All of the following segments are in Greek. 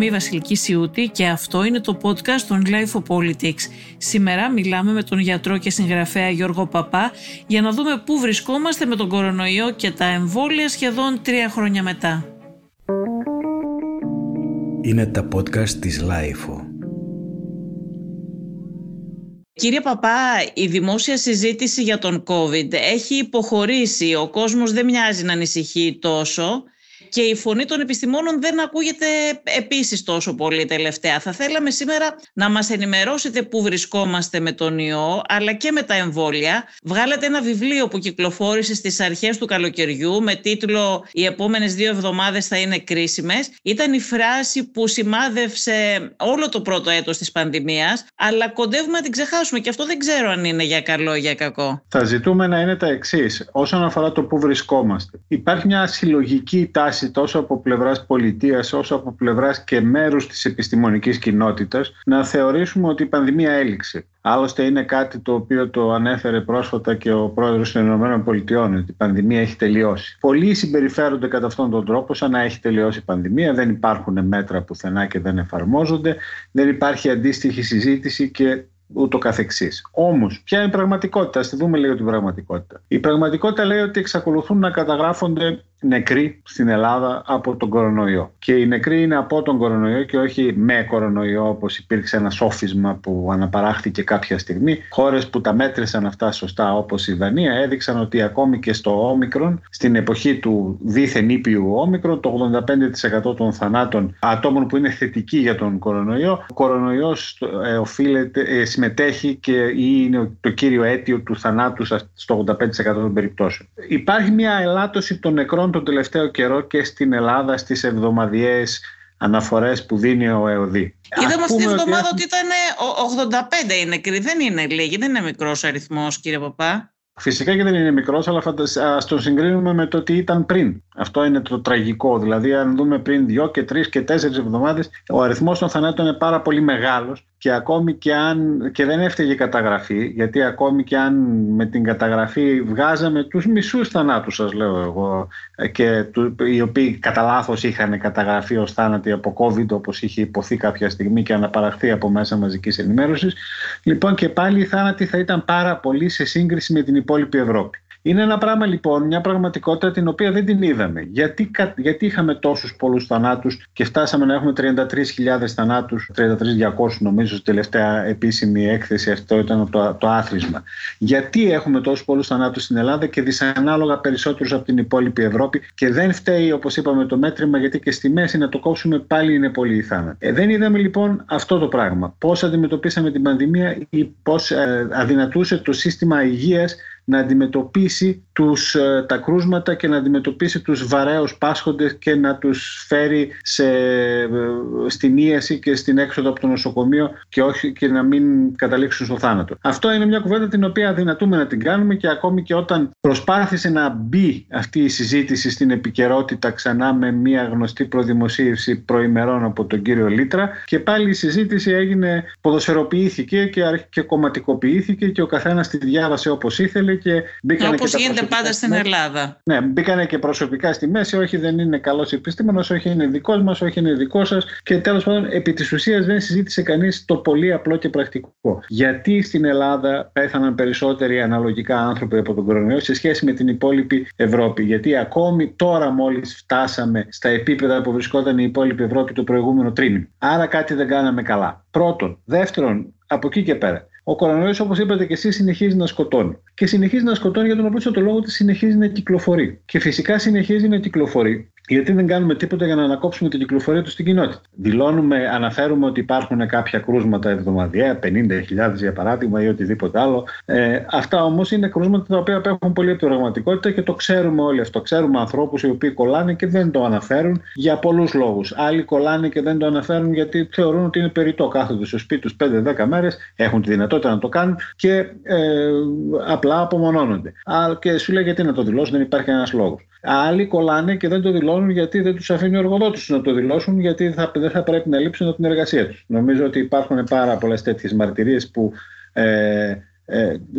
Είμαι η Βασιλική Σιούτη και αυτό είναι το podcast των Life of Politics. Σήμερα μιλάμε με τον γιατρό και συγγραφέα Γιώργο Παπά για να δούμε πού βρισκόμαστε με τον κορονοϊό και τα εμβόλια σχεδόν τρία χρόνια μετά. Είναι τα podcast της Life. Κύριε Παπά, η δημόσια συζήτηση για τον COVID έχει υποχωρήσει. Ο κόσμος δεν μοιάζει να ανησυχεί τόσο και η φωνή των επιστημόνων δεν ακούγεται επίσης τόσο πολύ τελευταία. Θα θέλαμε σήμερα να μας ενημερώσετε πού βρισκόμαστε με τον ιό, αλλά και με τα εμβόλια. Βγάλατε ένα βιβλίο που κυκλοφόρησε στις αρχές του καλοκαιριού με τίτλο «Οι επόμενες δύο εβδομάδες θα είναι κρίσιμες». Ήταν η φράση που σημάδευσε όλο το πρώτο έτος της πανδημίας, αλλά κοντεύουμε να την ξεχάσουμε και αυτό δεν ξέρω αν είναι για καλό ή για κακό. Θα ζητούμε να είναι τα εξής. Όσον αφορά το πού βρισκόμαστε, υπάρχει μια συλλογική τάση τόσο από πλευράς πολιτείας όσο από πλευράς και μέρους της επιστημονικής κοινότητας να θεωρήσουμε ότι η πανδημία έληξε. Άλλωστε είναι κάτι το οποίο το ανέφερε πρόσφατα και ο πρόεδρος των Ηνωμένων Πολιτειών ότι η πανδημία έχει τελειώσει. Πολλοί συμπεριφέρονται κατά αυτόν τον τρόπο σαν να έχει τελειώσει η πανδημία, δεν υπάρχουν μέτρα πουθενά και δεν εφαρμόζονται, δεν υπάρχει αντίστοιχη συζήτηση και ούτω καθεξής. Όμως, ποια είναι η πραγματικότητα, ας τη δούμε λίγο την πραγματικότητα. Η πραγματικότητα λέει ότι εξακολουθούν να καταγράφονται νεκροί στην Ελλάδα από τον κορονοϊό. Και οι νεκροί είναι από τον κορονοϊό και όχι με κορονοϊό όπως υπήρξε ένας σόφισμα που αναπαράχθηκε κάποια στιγμή. Χώρες που τα μέτρησαν αυτά σωστά όπως η Δανία έδειξαν ότι ακόμη και στο όμικρον, στην εποχή του δίθεν ήπιου όμικρον, το 85% των θανάτων ατόμων που είναι θετικοί για τον κορονοϊό, ο κορονοϊός ε, οφείλεται, ε, συμμετέχει και είναι το κύριο αίτιο του θανάτου στο 85% των περιπτώσεων. Υπάρχει μια ελάττωση των νεκρών τον τελευταίο καιρό και στην Ελλάδα στις εβδομαδιαίες αναφορές που δίνει ο ΕΟΔΗ. Είδαμε αυτή τη εβδομάδα ότι, ήταν 85 είναι νεκροί, δεν είναι λίγοι, δεν είναι μικρός αριθμός κύριε Παπά. Φυσικά και δεν είναι μικρός, αλλά α το συγκρίνουμε με το τι ήταν πριν. Αυτό είναι το τραγικό. Δηλαδή, αν δούμε πριν δύο και τρεις και τέσσερις εβδομάδες, ο αριθμός των θανάτων είναι πάρα πολύ μεγάλος και ακόμη και αν και δεν έφταιγε η καταγραφή, γιατί ακόμη και αν με την καταγραφή βγάζαμε τους μισούς θανάτους σας λέω εγώ και του, οι οποίοι κατά λάθος είχαν καταγραφεί ως θάνατοι από COVID όπως είχε υποθεί κάποια στιγμή και αναπαραχθεί από μέσα μαζικής ενημέρωσης λοιπόν και πάλι οι θάνατοι θα ήταν πάρα πολύ σε σύγκριση με την υπόλοιπη Ευρώπη. Είναι ένα πράγμα λοιπόν, μια πραγματικότητα την οποία δεν την είδαμε. Γιατί, γιατί είχαμε τόσους πολλούς θανάτους και φτάσαμε να έχουμε 33.000 θανάτους, 33.200 νομίζω στη τελευταία επίσημη έκθεση, αυτό ήταν το, το άθροισμα. Γιατί έχουμε τόσους πολλούς θανάτους στην Ελλάδα και δυσανάλογα περισσότερους από την υπόλοιπη Ευρώπη και δεν φταίει όπως είπαμε το μέτρημα γιατί και στη μέση να το κόψουμε πάλι είναι πολύ η θάνατη. Ε, δεν είδαμε λοιπόν αυτό το πράγμα. Πώς αντιμετωπίσαμε την πανδημία ή πώς ε, αδυνατούσε το σύστημα υγείας να αντιμετωπίσει τους, ε, τα κρούσματα και να αντιμετωπίσει τους βαρέους πάσχοντες και να τους φέρει σε, ε, στην ίαση και στην έξοδο από το νοσοκομείο και, όχι, και να μην καταλήξουν στο θάνατο. Αυτό είναι μια κουβέντα την οποία αδυνατούμε να την κάνουμε και ακόμη και όταν προσπάθησε να μπει αυτή η συζήτηση στην επικαιρότητα ξανά με μια γνωστή προδημοσίευση προημερών από τον κύριο Λίτρα και πάλι η συζήτηση έγινε, ποδοσφαιροποιήθηκε και, και κομματικοποιήθηκε και ο καθένας τη διάβασε όπως ήθελε και μπήκανε Όπως γίνεται πάντα στην Ελλάδα. Ναι, μπήκανε και προσωπικά στη μέση. Όχι, δεν είναι καλός επιστήμονας, όχι είναι δικός μας, όχι είναι δικός σας. Και τέλος πάντων, επί της ουσίας δεν συζήτησε κανείς το πολύ απλό και πρακτικό. Γιατί στην Ελλάδα πέθαναν περισσότεροι αναλογικά άνθρωποι από τον κορονοϊό σε σχέση με την υπόλοιπη Ευρώπη; Γιατί ακόμη τώρα, μόλις φτάσαμε στα επίπεδα που βρισκόταν η υπόλοιπη Ευρώπη το προηγούμενο τρίμηνο. Άρα κάτι δεν κάναμε καλά. Πρώτον. Δεύτερον, από εκεί και πέρα. Ο κορονοϊός όπως είπατε και εσείς συνεχίζει να σκοτώνει. Και συνεχίζει να σκοτώνει για τον απλούστο λόγο ότι συνεχίζει να κυκλοφορεί. Και φυσικά συνεχίζει να κυκλοφορεί γιατί δεν κάνουμε τίποτα για να ανακόψουμε την κυκλοφορία τους στην κοινότητα. Δηλώνουμε, αναφέρουμε ότι υπάρχουν κάποια κρούσματα εβδομαδιαία, 50.000 για παράδειγμα ή οτιδήποτε άλλο. Ε, αυτά όμως είναι κρούσματα τα οποία απέχουν πολύ από την πραγματικότητα και το ξέρουμε όλοι αυτό. Ξέρουμε ανθρώπους οι οποίοι κολλάνε και δεν το αναφέρουν για πολλούς λόγους. Άλλοι κολλάνε και δεν το αναφέρουν γιατί θεωρούν ότι είναι περιττό. Κάθονται στο σπίτι τους 5-10 μέρες, έχουν τη δυνατότητα να το κάνουν και ε, απλά απομονώνονται. Α, και σου λέει γιατί να το δηλώσουν, δεν υπάρχει ένα λόγος. Άλλοι κολλάνε και δεν το δηλώνουν γιατί δεν τους αφήνει ο εργοδότης να το δηλώσουν, γιατί θα, δεν θα πρέπει να λείψουν από την εργασία τους. Νομίζω ότι υπάρχουν πάρα πολλές τέτοιες μαρτυρίες που ε, ε,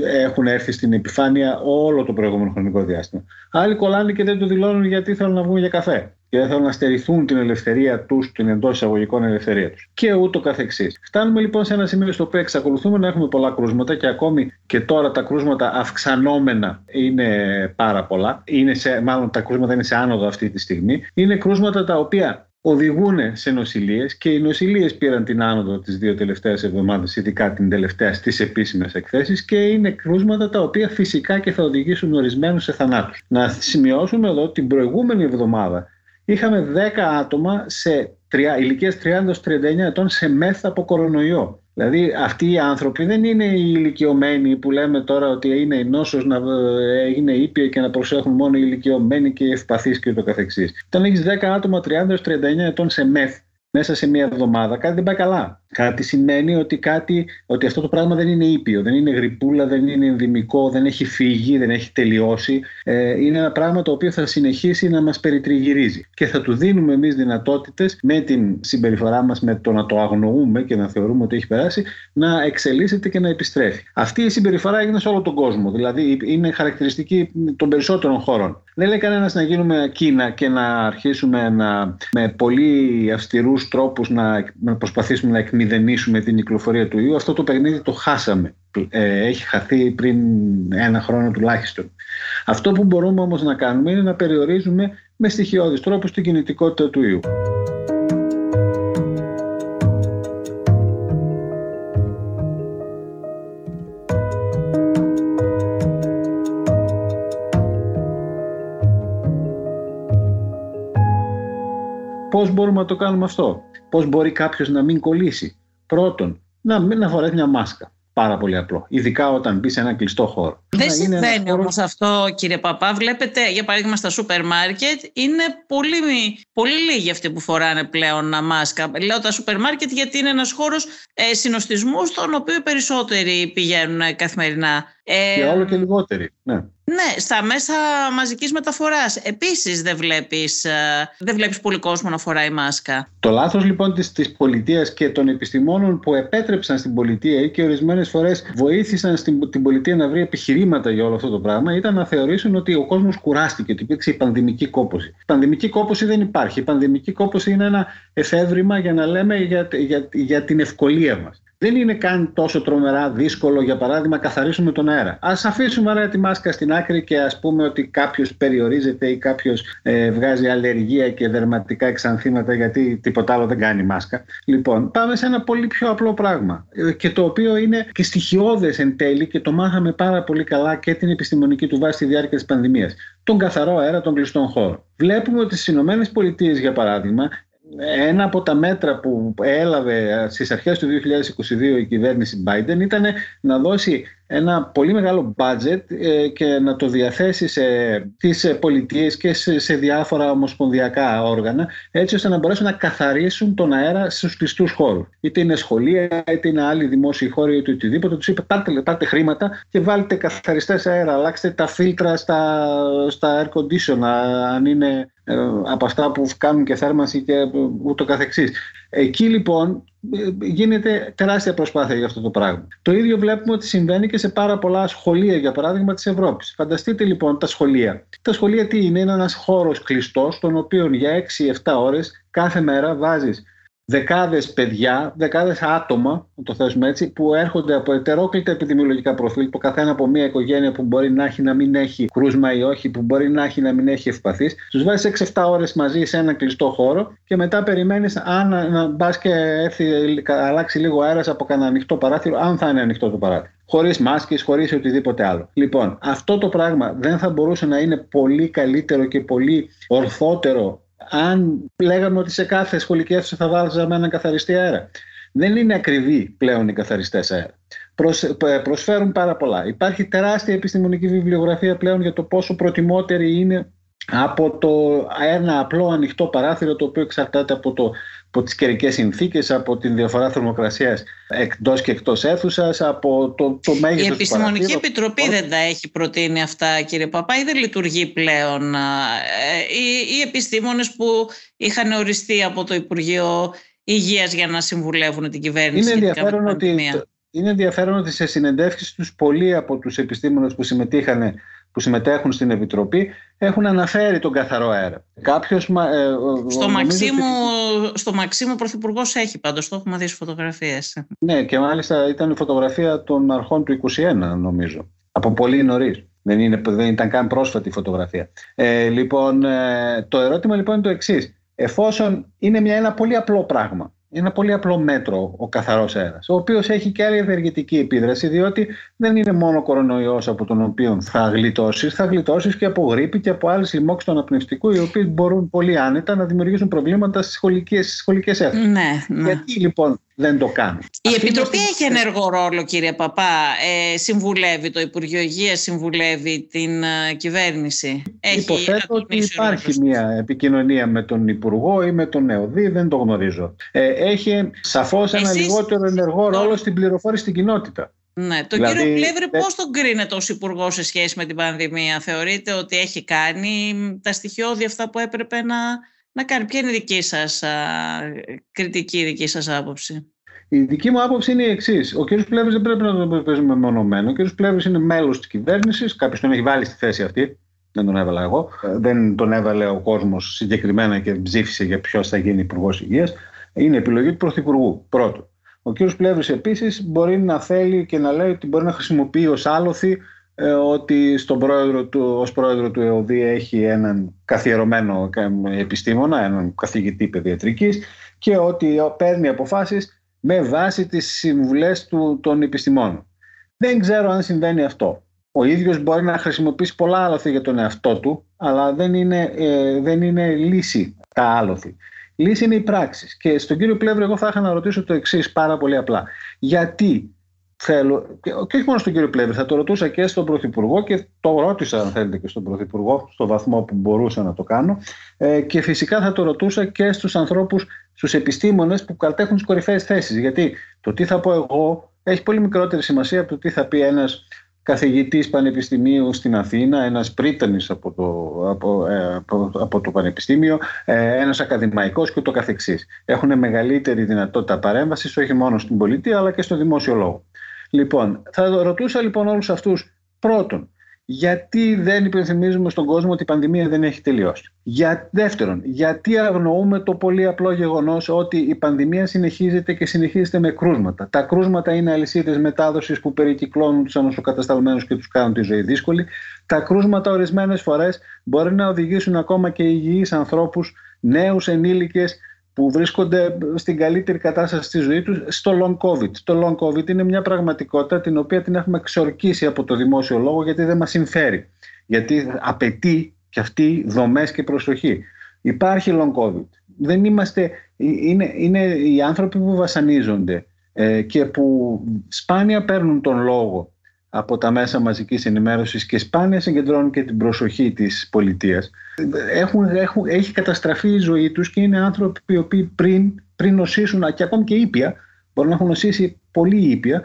έχουν έρθει στην επιφάνεια όλο το προηγούμενο χρονικό διάστημα. Άλλοι κολλάνε και δεν το δηλώνουν γιατί θέλουν να βγουν για καφέ και δεν θέλουν να στερηθούν την ελευθερία τους, την εντός εισαγωγικών ελευθερία τους. Και ούτω καθεξής. Φτάνουμε λοιπόν σε ένα σημείο στο οποίο εξακολουθούμε να έχουμε πολλά κρούσματα και ακόμη και τώρα τα κρούσματα αυξανόμενα είναι πάρα πολλά. Είναι σε, μάλλον τα κρούσματα είναι σε άνοδο αυτή τη στιγμή. Είναι κρούσματα τα οποία οδηγούν σε νοσηλίε και οι νοσηλίε πήραν την άνοδο τις δύο τελευταίες εβδομάδες, ειδικά την τελευταία στις επίσημες εκθέσεις και είναι κρούσματα τα οποία φυσικά και θα οδηγήσουν ορισμένους σε θανάτους. Να σημειώσουμε εδώ την προηγούμενη εβδομάδα είχαμε 10 άτομα σε ηλικίες 30-39 ετών σε μεθ από κορονοϊό. Δηλαδή αυτοί οι άνθρωποι δεν είναι οι ηλικιωμένοι που λέμε τώρα ότι είναι η νόσος να ε, είναι ήπια και να προσέχουν μόνο οι ηλικιωμένοι και οι ευπαθείς και ούτω καθεξής. Όταν έχεις 10 άτομα 30-39 ετών σε μεθ μέσα σε μία εβδομάδα κάτι δεν πάει καλά. Κάτι σημαίνει ότι, κάτι, ότι αυτό το πράγμα δεν είναι ήπιο, δεν είναι γρυπούλα, δεν είναι ενδυμικό, δεν έχει φύγει, δεν έχει τελειώσει. Ε, είναι ένα πράγμα το οποίο θα συνεχίσει να μας περιτριγυρίζει. Και θα του δίνουμε εμείς δυνατότητες με την συμπεριφορά μας, με το να το αγνοούμε και να θεωρούμε ότι έχει περάσει, να εξελίσσεται και να επιστρέφει. Αυτή η συμπεριφορά έγινε σε όλο τον κόσμο. Δηλαδή είναι χαρακτηριστική των περισσότερων χώρων. Δεν λέει κανένας να γίνουμε Κίνα και να αρχίσουμε να, με πολύ αυστηρούς τρόπους να, να προσπαθήσουμε να μηδενίσουμε την κυκλοφορία του ιού. Αυτό το παιχνίδι το χάσαμε. Ε, έχει χαθεί πριν ένα χρόνο τουλάχιστον. Αυτό που μπορούμε όμως να κάνουμε είναι να περιορίζουμε με στοιχειώδεις τρόπους την κινητικότητα του ιού. Πώς μπορούμε να το κάνουμε αυτό; Πώς μπορεί κάποιος να μην κολλήσει. Πρώτον, να μην φοράει μια μάσκα. Πάρα πολύ απλό. Ειδικά όταν μπεις σε ένα κλειστό χώρο. Δεν συμβαίνει χώρο... όμως αυτό, κύριε Παπά. Βλέπετε, για παράδειγμα, στα σούπερ μάρκετ είναι πολύ, πολύ λίγοι αυτοί που φοράνε πλέον μάσκα. Λέω τα σούπερ μάρκετ γιατί είναι ένας χώρος ε, συνοστισμού, στον οποίο οι περισσότεροι πηγαίνουν καθημερινά. Ε, και όλο και λιγότεροι. Ναι. Ναι, στα μέσα μαζικής μεταφοράς επίσης δεν βλέπεις, ε, δεν βλέπεις πολύ κόσμο να φοράει μάσκα. Το λάθος λοιπόν της, της πολιτείας και των επιστημόνων που επέτρεψαν στην πολιτεία και ορισμένες φορές βοήθησαν στην, την πολιτεία να βρει επιχειρήματα για όλο αυτό το πράγμα ήταν να θεωρήσουν ότι ο κόσμος κουράστηκε, ότι υπήρξε η πανδημική κόπωση. Η πανδημική κόπωση δεν υπάρχει. Η πανδημική κόπωση είναι ένα εφεύρημα για να λέμε για, για, για την ευκολία μας δεν είναι καν τόσο τρομερά δύσκολο, για παράδειγμα, καθαρίσουμε τον αέρα. Α αφήσουμε άρα τη μάσκα στην άκρη και ας πούμε ότι κάποιος περιορίζεται ή κάποιος ε, βγάζει αλλεργία και δερματικά εξανθήματα γιατί τίποτα άλλο δεν κάνει μάσκα. Λοιπόν, πάμε σε ένα πολύ πιο απλό πράγμα. Ε, και το οποίο είναι και στοιχειώδες εν τέλει και το μάθαμε πάρα πολύ καλά και την επιστημονική του βάση στη διάρκεια της πανδημίας. Τον καθαρό αέρα των κλειστών χώρων. Βλέπουμε ότι στις ΗΠΑ, για παράδειγμα, ένα από τα μέτρα που έλαβε στις αρχές του 2022 η κυβέρνηση Biden ήταν να δώσει ένα πολύ μεγάλο budget ε, και να το διαθέσει σε τις πολιτείες και σε, διάφορα ομοσπονδιακά όργανα έτσι ώστε να μπορέσουν να καθαρίσουν τον αέρα στους κλειστούς χώρους. Είτε είναι σχολεία, είτε είναι άλλοι δημόσιοι χώροι, είτε οτιδήποτε. Τους είπε πάρτε, πάρτε χρήματα και βάλτε καθαριστές αέρα, αλλάξτε τα φίλτρα στα, στα air condition αν είναι ε, από αυτά που κάνουν και θέρμανση και ούτω καθεξής. Εκεί λοιπόν γίνεται τεράστια προσπάθεια για αυτό το πράγμα. Το ίδιο βλέπουμε ότι συμβαίνει και σε πάρα πολλά σχολεία, για παράδειγμα της Ευρώπης. Φανταστείτε λοιπόν τα σχολεία. Τα σχολεία τι είναι, είναι ένας χώρος κλειστός, στον οποίο για 6-7 ώρες κάθε μέρα βάζεις δεκάδες παιδιά, δεκάδες άτομα, να το θέσουμε έτσι, που έρχονται από ετερόκλητα επιδημιολογικά προφίλ, το καθένα από μια οικογένεια που μπορεί να έχει να μην έχει κρούσμα ή όχι, που μπορεί να έχει να μην έχει ευπαθή. Τους βάζεις 6-7 ώρες μαζί σε ένα κλειστό χώρο και μετά περιμένεις αν να μπας και έρθει, αλλάξει λίγο αέρας από κανένα ανοιχτό παράθυρο, αν θα είναι ανοιχτό το παράθυρο χωρίς μάσκες, χωρίς οτιδήποτε άλλο. Λοιπόν, αυτό το πράγμα δεν θα μπορούσε να είναι πολύ καλύτερο και πολύ ορθότερο αν λέγαμε ότι σε κάθε σχολική αίθουσα θα βάζαμε έναν καθαριστή αέρα. Δεν είναι ακριβή πλέον οι καθαριστές αέρα. προσφέρουν πάρα πολλά. Υπάρχει τεράστια επιστημονική βιβλιογραφία πλέον για το πόσο προτιμότερη είναι από το ένα απλό ανοιχτό παράθυρο το οποίο εξαρτάται από, το, από τις καιρικές συνθήκες, από την διαφορά θερμοκρασίας εκτός και εκτός αίθουσας, από το, το μέγεθος Η Επιστημονική Επιτροπή δεν τα έχει προτείνει αυτά κύριε Παπά ή δεν λειτουργεί πλέον. Ε, οι, οι επιστήμονες που είχαν οριστεί από το Υπουργείο Υγείας για να συμβουλεύουν την κυβέρνηση. Είναι ενδιαφέρον ότι είναι ενδιαφέρον ότι σε συνεντεύξεις τους πολλοί από τους επιστήμονες που συμμετείχαν που συμμετέχουν στην Επιτροπή έχουν αναφέρει τον καθαρό αέρα. Κάποιος, ε, στο, Μαξίμου, ότι... στο Μαξίμου Πρωθυπουργός έχει πάντως, το έχουμε δει στις φωτογραφίες. Ναι και μάλιστα ήταν η φωτογραφία των αρχών του 21 νομίζω, από πολύ νωρίς. Δεν, είναι, δεν ήταν καν πρόσφατη η φωτογραφία. Ε, λοιπόν, ε, το ερώτημα λοιπόν είναι το εξής. Εφόσον είναι μια, ένα πολύ απλό πράγμα, ένα πολύ απλό μέτρο ο καθαρός αέρας, ο οποίος έχει και άλλη ευεργετική επίδραση, διότι δεν είναι μόνο κορονοϊός από τον οποίο θα γλιτώσεις, θα γλιτώσεις και από γρήπη και από άλλες λοιμώξεις του αναπνευστικού, οι οποίε μπορούν πολύ άνετα να δημιουργήσουν προβλήματα στις σχολικέ αίθουσες. Ναι, ναι. Γιατί λοιπόν δεν το κάνουν. Η Επιτροπή έχει ενεργό ρόλο, κύριε Παπά. Ε, συμβουλεύει το Υπουργείο Υγείας, συμβουλεύει την ε, κυβέρνηση. Έχει Υποθέτω ότι υπάρχει μια επικοινωνία με τον Υπουργό ή με τον ΕΟΔΗ, δεν το γνωρίζω. Ε, έχει σαφώς ένα λιγότερο ενεργό ρόλο στην πληροφόρηση στην κοινότητα. Ναι, τον δηλαδή, κύριο Πλεύρη ε... πώς τον κρίνεται ως υπουργό σε σχέση με την πανδημία; Θεωρείτε ότι έχει κάνει τα στοιχειώδη αυτά που έπρεπε να, να κάνει. Ποια είναι η δική σας α, κριτική, η δική σας άποψη; Η δική μου άποψη είναι η εξής. Ο κ. Πλεύρης δεν πρέπει να τον παίζουμε μονομένο. Ο κ. Πλεύρης είναι μέλος της κυβέρνησης. Κάποιος τον έχει βάλει στη θέση αυτή. Δεν τον έβαλα εγώ. Δεν τον έβαλε ο κόσμος συγκεκριμένα και ψήφισε για ποιος θα γίνει υπουργός υγείας. Είναι επιλογή του Πρωθυπουργού. Πρώτο. Ο κ. Πλεύρης επίσης μπορεί να θέλει και να λέει ότι μπορεί να χρησιμοποιεί ως άλοθη ε, ότι στον πρόεδρο του, ως πρόεδρο του ΕΟΔΗ έχει έναν καθιερωμένο επιστήμονα, έναν καθηγητή παιδιατρικής και ότι παίρνει αποφάσεις με βάση τις συμβουλές του, των επιστημόνων. Δεν ξέρω αν συμβαίνει αυτό. Ο ίδιος μπορεί να χρησιμοποιήσει πολλά άλοθη για τον εαυτό του, αλλά δεν είναι, ε, δεν είναι λύση τα άλοθη. Λύση είναι οι πράξεις. Και στον κύριο Πλεύρη εγώ θα είχα να ρωτήσω το εξής πάρα πολύ απλά. Γιατί θέλω, και όχι μόνο στον κύριο Πλεύρη, θα το ρωτούσα και στον Πρωθυπουργό και το ρώτησα αν θέλετε και στον Πρωθυπουργό στο βαθμό που μπορούσα να το κάνω ε, και φυσικά θα το ρωτούσα και στους ανθρώπους στους επιστήμονες που κατέχουν τις κορυφαίες θέσεις. Γιατί το τι θα πω εγώ έχει πολύ μικρότερη σημασία από το τι θα πει ένας καθηγητής πανεπιστημίου στην Αθήνα, ένας πρίτανη από το, από, ε, από, από, το πανεπιστήμιο, ε, ένας ακαδημαϊκός και ούτω καθεξής. Έχουν μεγαλύτερη δυνατότητα παρέμβασης όχι μόνο στην πολιτεία αλλά και στο δημόσιο λόγο. Λοιπόν, θα ρωτούσα λοιπόν όλους αυτούς πρώτον, γιατί δεν υπενθυμίζουμε στον κόσμο ότι η πανδημία δεν έχει τελειώσει; Για δεύτερον, γιατί αγνοούμε το πολύ απλό γεγονός ότι η πανδημία συνεχίζεται και συνεχίζεται με κρούσματα; Τα κρούσματα είναι αλυσίδες μετάδοσης που περικυκλώνουν τους ανοσοκατασταλμένου και τους κάνουν τη ζωή δύσκολη. Τα κρούσματα ορισμένες φορές μπορεί να οδηγήσουν ακόμα και υγιείς ανθρώπους, νέους ενήλικες, που βρίσκονται στην καλύτερη κατάσταση στη ζωή τους στο long covid. Το long covid είναι μια πραγματικότητα την οποία την έχουμε εξορκίσει από το δημόσιο λόγο γιατί δεν μας συμφέρει. Γιατί απαιτεί και αυτή δομές και προσοχή. Υπάρχει long covid. Δεν είμαστε, είναι, είναι οι άνθρωποι που βασανίζονται ε, και που σπάνια παίρνουν τον λόγο από τα μέσα μαζικής ενημέρωσης και σπάνια συγκεντρώνουν και την προσοχή της πολιτείας. Έχουν, έχουν, έχει καταστραφεί η ζωή τους και είναι άνθρωποι οι οποίοι πριν, πριν νοσήσουν και ακόμη και ήπια, μπορούν να έχουν νοσήσει πολύ ήπια,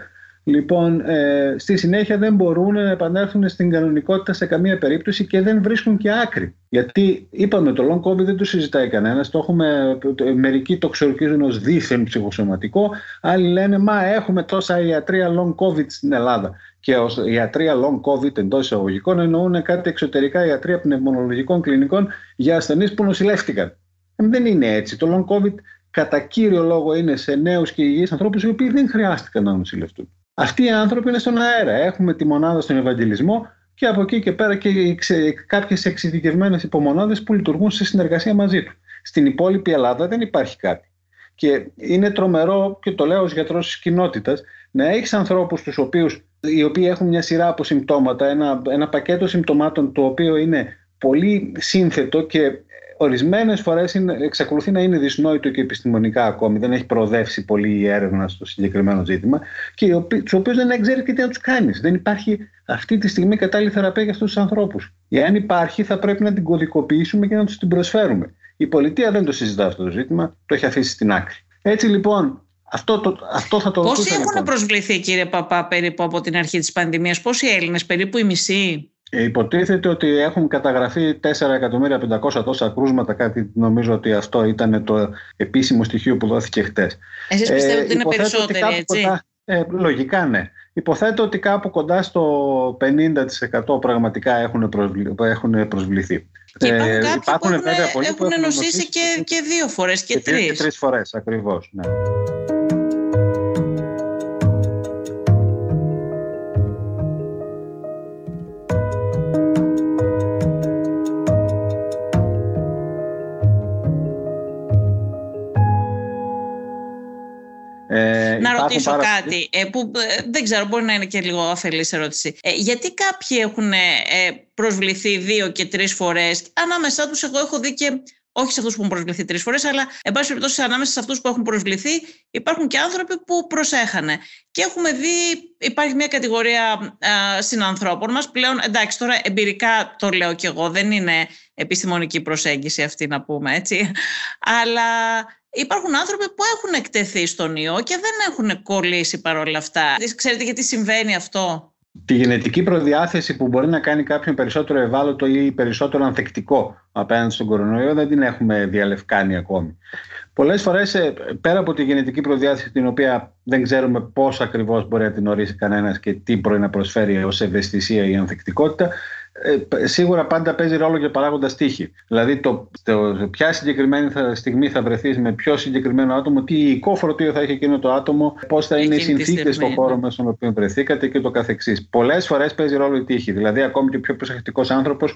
Λοιπόν, ε, στη συνέχεια δεν μπορούν να επανέλθουν στην κανονικότητα σε καμία περίπτωση και δεν βρίσκουν και άκρη. Γιατί είπαμε το long covid δεν το συζητάει κανένας. Το έχουμε, μερικοί το ξορκίζουν ως δίθεν ψυχοσωματικό. Άλλοι λένε Μα έχουμε τόσα ιατρία long covid στην Ελλάδα. Και ως ιατρία long covid εντός εισαγωγικών εννοούν κάτι εξωτερικά ιατρία πνευμονολογικών κλινικών για ασθενείς που νοσηλεύτηκαν. Ε, δεν είναι έτσι. Το long covid κατά κύριο λόγο είναι σε νέους και υγιείς ανθρώπους οι οποίοι δεν χρειάστηκαν να νοσηλευτούν. Αυτοί οι άνθρωποι είναι στον αέρα. Έχουμε τη μονάδα στον Ευαγγελισμό και από εκεί και πέρα και κάποιες εξειδικευμένες υπομονάδες που λειτουργούν σε συνεργασία μαζί τους. Στην υπόλοιπη Ελλάδα δεν υπάρχει κάτι. Και είναι τρομερό, και το λέω ως γιατρός της κοινότητας, να έχεις ανθρώπους τους οποίους, οι οποίοι έχουν μια σειρά από συμπτώματα, ένα, ένα πακέτο συμπτωμάτων το οποίο είναι πολύ σύνθετο και Ορισμένες φορές εξακολουθεί να είναι δυσνόητο και επιστημονικά ακόμη, δεν έχει προοδεύσει πολύ η έρευνα στο συγκεκριμένο ζήτημα και τους οποίους δεν ξέρει και τι να τους κάνεις. Δεν υπάρχει αυτή τη στιγμή κατάλληλη θεραπεία για αυτούς τους ανθρώπους. Εάν υπάρχει, θα πρέπει να την κωδικοποιήσουμε και να τους την προσφέρουμε. Η πολιτεία δεν το συζητά αυτό το ζήτημα, το έχει αφήσει στην άκρη. Έτσι λοιπόν, αυτό, το, αυτό θα το Πόσοι έχουν λοιπόν. προσβληθεί, κύριε Παπά, περίπου από την αρχή της πανδημίας, πόσοι Έλληνες, περίπου οι μισοί. Ε, υποτίθεται ότι έχουν καταγραφεί 4.500.000 τόσα κρούσματα, κάτι νομίζω ότι αυτό ήταν το επίσημο στοιχείο που δόθηκε χτες. Εσείς πιστεύετε ε, ότι είναι περισσότεροι, έτσι; Ε, λογικά ναι. Υποθέτω ότι κάπου κοντά στο 50% πραγματικά έχουν, προσβλη... έχουν προσβληθεί. Και υπάρχουν ε, κάποιοι υπάρχουν που έχουν, έχουν, έχουν νοσήσει και, και δύο φορές και, και τρεις. Και τρεις φορές ακριβώς, ναι. Ρωτήσω κάτι ε, που ε, δεν ξέρω, μπορεί να είναι και λίγο αφελής ερώτηση. Ε, γιατί κάποιοι έχουν προσβληθεί δύο και τρεις φορές, ανάμεσά τους εγώ έχω δει και όχι σε αυτούς που έχουν προσβληθεί τρεις φορές, αλλά εν πάση περιπτώσει ανάμεσα σε αυτούς που έχουν προσβληθεί υπάρχουν και άνθρωποι που προσέχανε. Και έχουμε δει, υπάρχει μια κατηγορία α, συνανθρώπων μας πλέον. Εντάξει, τώρα εμπειρικά το λέω κι εγώ, δεν είναι επιστημονική προσέγγιση αυτή να πούμε έτσι. Αλλά υπάρχουν άνθρωποι που έχουν εκτεθεί στον ιό και δεν έχουν κολλήσει παρόλα αυτά. Ξέρετε γιατί συμβαίνει αυτό; Τη γενετική προδιάθεση που μπορεί να κάνει κάποιον περισσότερο ευάλωτο ή περισσότερο ανθεκτικό απέναντι στον κορονοϊό δεν την έχουμε διαλευκάνει ακόμη. Πολλές φορές ε, πέρα από τη γενετική προδιάθεση την οποία δεν ξέρουμε πώς ακριβώς μπορεί να την ορίσει κανένας και τι μπορεί να προσφέρει ως ευαισθησία ή ανθεκτικότητα ε, σίγουρα πάντα παίζει ρόλο και παράγοντας τύχη. Δηλαδή, το, το, ποια συγκεκριμένη θα, στιγμή θα βρεθείς με ποιο συγκεκριμένο άτομο, τι υλικό φορτίο θα έχει εκείνο το άτομο, πώς θα είναι οι συνθήκες στον χώρο ναι. μέσα στον οποίο βρεθήκατε και το καθεξής. Πολλές φορές παίζει ρόλο η τύχη. Δηλαδή, ακόμη και ο πιο προσεκτικός άνθρωπος,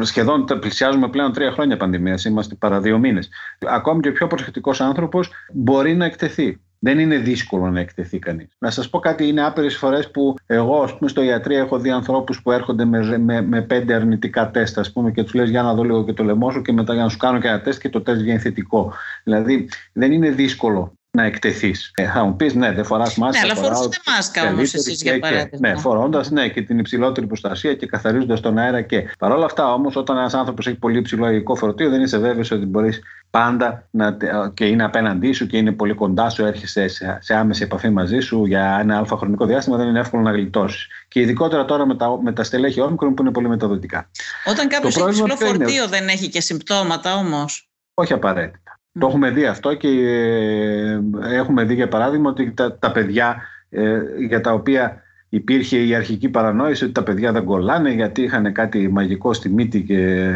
σχεδόν πλησιάζουμε πλέον τρία χρόνια πανδημίας, είμαστε παρά δύο μήνες. Ακόμη και ο πιο προσεκτικός άνθρωπος μπορεί να εκτεθεί. Δεν είναι δύσκολο να εκτεθεί κανείς. Να σας πω κάτι, είναι άπειρες φορές που εγώ, ας πούμε, στο ιατρείο έχω δει ανθρώπους που έρχονται με, με, με πέντε αρνητικά τεστ, ας πούμε, και τους λες για να δω λίγο και το λαιμό σου και μετά για να σου κάνω και ένα τεστ και το τεστ βγαίνει θετικό. Δηλαδή, δεν είναι δύσκολο να εκτεθείς. Ε, θα μου πεις, ναι, δεν φοράς μάσκα. Ναι, αλλά φορούσατε μάσκα όμως εσείς για παράδειγμα. Ναι, φορώντας ναι, και την υψηλότερη προστασία και καθαρίζοντας τον αέρα και. Παρ' όλα αυτά όμως, όταν ένας άνθρωπος έχει πολύ υψηλό υλικό φορτίο, δεν είσαι βέβαιος ότι μπορείς πάντα να, και είναι απέναντί σου και είναι πολύ κοντά σου, έρχεσαι σε, σε άμεση επαφή μαζί σου για ένα αλφα χρονικό διάστημα, δεν είναι εύκολο να γλιτώσεις. Και ειδικότερα τώρα με τα, με τα στελέχη όμικρων που είναι πολύ μεταδοτικά. Όταν κάποιος έχει υψηλό φορτίο, δεν έχει και συμπτώματα όμως. Όχι απαραίτητα. Το έχουμε δει αυτό και ε, έχουμε δει για παράδειγμα ότι τα, τα παιδιά ε, για τα οποία υπήρχε η αρχική παρανόηση ότι τα παιδιά δεν κολλάνε γιατί είχαν κάτι μαγικό στη μύτη και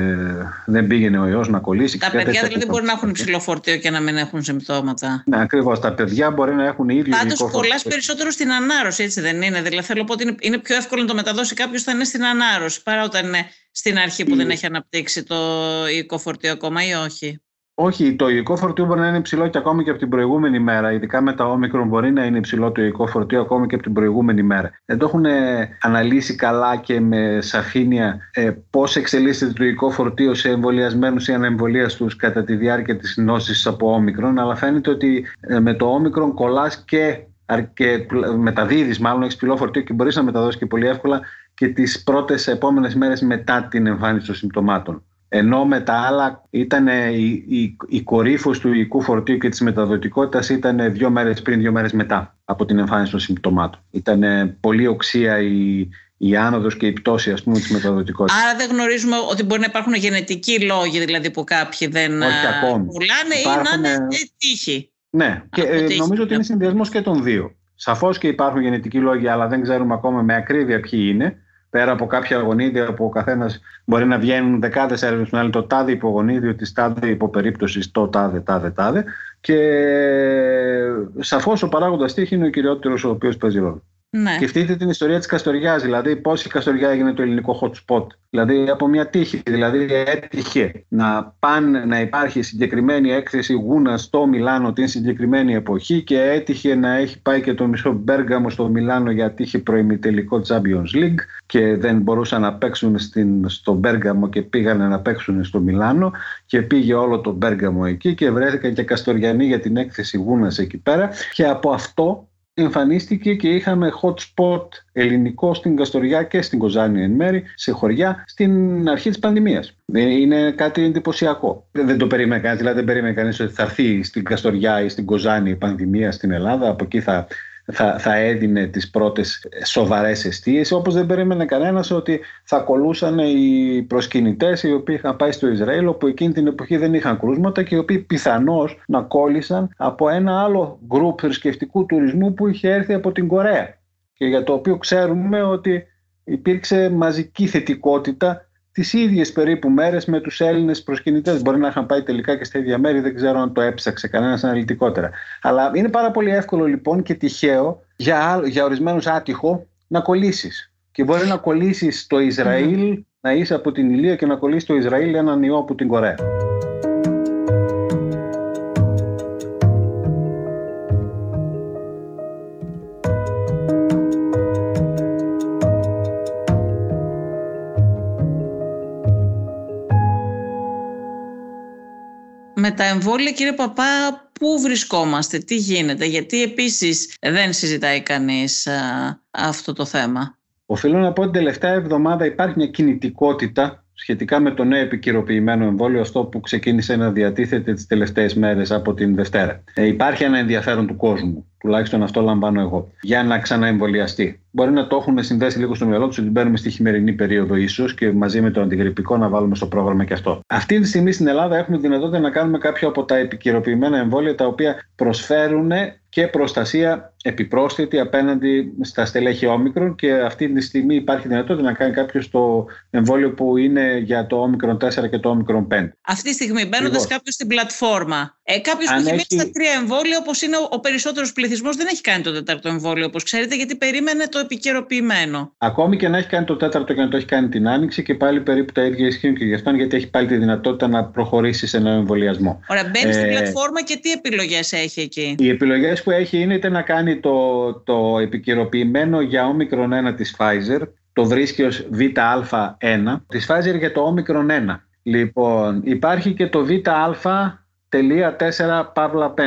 δεν πήγαινε ο ιός να κολλήσει. Τα παιδιά δηλαδή μπορεί να έχουν υψηλό φορτίο και να μην έχουν συμπτώματα. Ναι, ακριβώς. Τα παιδιά μπορεί να έχουν ίδιο Πάντως κολλάς περισσότερο στην ανάρρωση, έτσι δεν είναι; Δηλαδή θέλω να πω ότι είναι πιο εύκολο να το μεταδώσει κάποιος όταν είναι στην ανάρρωση παρά όταν είναι στην αρχή που δεν έχει αναπτύξει το υλικό φορτίο ακόμα ή όχι; Όχι, το υλικό φορτίο μπορεί να είναι υψηλό και ακόμη και από την προηγούμενη μέρα. Ειδικά με τα όμικρον μπορεί να είναι υψηλό το υλικό φορτίο ακόμη και από την προηγούμενη μέρα. Δεν το έχουν αναλύσει καλά και με σαφήνεια ε, πώς εξελίσσεται το υλικό φορτίο σε εμβολιασμένους ή ανεμβολίαστους κατά τη διάρκεια της νόση από όμικρον. Αλλά φαίνεται ότι ε, με το όμικρον κολλάς και, και μεταδίδεις, μάλλον έχεις ψηλό φορτίο και μπορείς να μεταδώσεις και πολύ εύκολα και τις πρώτες επόμενες μέρες μετά την εμφάνιση των συμπτωμάτων. Ενώ με τα άλλα ήταν η, η, η κορύφωση του υλικού φορτίου και της μεταδοτικότητας ήταν δύο μέρες πριν, δύο μέρες μετά από την εμφάνιση των συμπτωμάτων. Ήταν πολύ οξία η, η άνοδος και η πτώση ας πούμε της μεταδοτικότητας. Άρα δεν γνωρίζουμε ότι μπορεί να υπάρχουν γενετικοί λόγοι δηλαδή που κάποιοι δεν Όχι ακόμη. πουλάνε ή να είναι τύχη. Ναι, και ε, νομίζω ότι είναι συνδυασμός και των δύο. Σαφώς και υπάρχουν γενετικοί λόγοι αλλά δεν ξέρουμε ακόμα με ακρίβεια ποιοι είναι πέρα από κάποια γονίδια που ο καθένας μπορεί να βγαίνουν δεκάδες έρευνες που το τάδε υπογονίδιο της τάδε υποπερίπτωση, το τάδε, τάδε, τάδε. Και σαφώς ο παράγοντας τύχη είναι ο κυριότερος ο οποίος παίζει ρόλο. Ναι. Σκεφτείτε την ιστορία της Καστοριάς, δηλαδή πώς η Καστοριά έγινε το ελληνικό hot spot. Δηλαδή από μια τύχη, δηλαδή έτυχε να πάνε να υπάρχει συγκεκριμένη έκθεση γούνα στο Μιλάνο την συγκεκριμένη εποχή και έτυχε να έχει πάει και το μισό Μπέργαμο στο Μιλάνο γιατί είχε προημιτελικό Champions League και δεν μπορούσαν να παίξουν στην, στο Μπέργαμο και πήγανε να παίξουν στο Μιλάνο και πήγε όλο το Μπέργαμο εκεί και βρέθηκαν και Καστοριανοί για την έκθεση γούνας εκεί πέρα και από αυτό εμφανίστηκε και είχαμε hot spot ελληνικό στην Καστοριά και στην Κοζάνη εν μέρη, σε χωριά, στην αρχή της πανδημίας. Είναι κάτι εντυπωσιακό. Δεν το περίμενε κανείς, δηλαδή δεν περίμενε κανείς ότι θα έρθει στην Καστοριά ή στην Κοζάνη η πανδημία στην Ελλάδα, από εκεί θα θα, θα έδινε τις πρώτες σοβαρές αιστείες όπως δεν περίμενε κανένας ότι θα κολούσαν οι προσκυνητές οι οποίοι είχαν πάει στο Ισραήλ όπου εκείνη την εποχή δεν είχαν κρούσματα και οι οποίοι πιθανώς να κόλλησαν από ένα άλλο γκρουπ θρησκευτικού τουρισμού που είχε έρθει από την Κορέα. Και για το οποίο ξέρουμε ότι υπήρξε μαζική θετικότητα τις ίδιες περίπου μέρες με τους Έλληνες προσκυνητές. Μπορεί να είχαν πάει τελικά και στα ίδια μέρη, δεν ξέρω αν το έψαξε κανένας αναλυτικότερα. Αλλά είναι πάρα πολύ εύκολο λοιπόν και τυχαίο για, για ορισμένους άτυχο να κολλήσεις. Και μπορεί να κολλήσεις στο Ισραήλ, να είσαι από την Ηλία και να κολλήσεις το Ισραήλ έναν ιό από την Κορέα. Τα εμβόλια, κύριε Παπά, πού βρισκόμαστε, τι γίνεται, γιατί επίσης δεν συζητάει κανείς αυτό το θέμα. Οφείλω να πω ότι την τελευταία εβδομάδα υπάρχει μια κινητικότητα σχετικά με το νέο επικυροποιημένο εμβόλιο, αυτό που ξεκίνησε να διατίθεται τις τελευταίες μέρες από την Δευτέρα. Ε, υπάρχει ένα ενδιαφέρον του κόσμου, τουλάχιστον αυτό λαμβάνω εγώ, για να ξαναεμβολιαστεί. Μπορεί να το έχουν συνδέσει λίγο στο μυαλό τους ότι μπαίνουμε στη χειμερινή περίοδο, ίσως και μαζί με το αντιγρυπικό να βάλουμε στο πρόγραμμα και αυτό. Αυτή τη στιγμή στην Ελλάδα έχουμε δυνατότητα να κάνουμε κάποιο από τα επικυροποιημένα εμβόλια τα οποία προσφέρουν και προστασία επιπρόσθετη απέναντι στα στελέχη όμικρον και αυτή τη στιγμή υπάρχει δυνατότητα να κάνει κάποιος το εμβόλιο που είναι για το όμικρον 4 και το όμικρον 5. Αυτή τη στιγμή μπαίνοντας κάποιος στην πλατφόρμα, ε, κάποιος που έχει έχει... στα τρία εμβόλια, όπως είναι ο, ο περισσότερος πληθυσμός, δεν έχει κάνει το τέταρτο εμβόλιο, όπως ξέρετε, γιατί περίμενε το επικαιροποιημένο. Ακόμη και να έχει κάνει το τέταρτο και να το έχει κάνει την άνοιξη και πάλι περίπου τα ίδια ισχύουν και γι' αυτόν, γιατί έχει πάλι τη δυνατότητα να προχωρήσει σε ένα εμβολιασμό. Ωραία, μπαίνει ε, στην πλατφόρμα και τι επιλογές έχει εκεί; Οι επιλογές που έχει είναι είτε να κάνει το, το επικαιροποιημένο για όμικρον 1 της Pfizer, το βρίσκει ως ΒΑ1, της Pfizer για το όμικρον 1. Λοιπόν, υπάρχει και το ΒΑ.4 παύλα 5.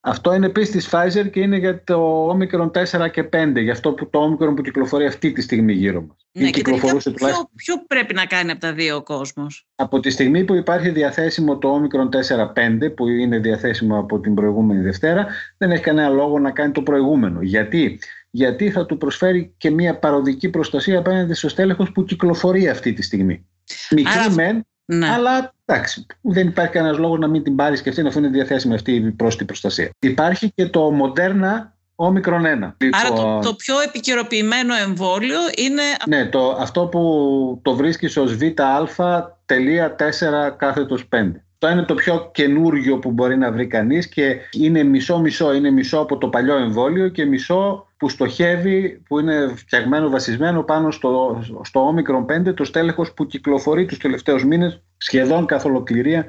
Αυτό είναι επίσης της Pfizer και είναι για το όμικρον 4 και 5, για αυτό που το όμικρον που κυκλοφορεί αυτή τη στιγμή γύρω μας. Ναι, και τουλάχιστον... ποιο, ποιο πρέπει να κάνει από τα δύο ο κόσμος; Από τη στιγμή που υπάρχει διαθέσιμο το όμικρον 4-5, που είναι διαθέσιμο από την προηγούμενη Δευτέρα, δεν έχει κανένα λόγο να κάνει το προηγούμενο. Γιατί, Γιατί θα του προσφέρει και μια παροδική προστασία απέναντι στο στέλεχος που κυκλοφορεί αυτή τη στιγμή. Μικρή Άρα... μεν, ναι. Αλλά εντάξει, δεν υπάρχει κανένας λόγος να μην την πάρει και αυτή, αφού είναι διαθέσιμη αυτή η πρόσθετη προστασία. Υπάρχει και το Moderna Omicron 1. Άρα το, λοιπόν, το πιο επικαιροποιημένο εμβόλιο είναι... Ναι, το, αυτό που το βρίσκεις ως ΒΑ.4 κάθετος 5. Το είναι το πιο καινούργιο που μπορεί να βρει κανείς και είναι μισό-μισό, είναι μισό από το παλιό εμβόλιο και μισό που στοχεύει, που είναι φτιαγμένο, βασισμένο πάνω στο, στο Omicron 5, το στέλεχος που κυκλοφορεί τους τελευταίους μήνες σχεδόν καθ' ολοκληρία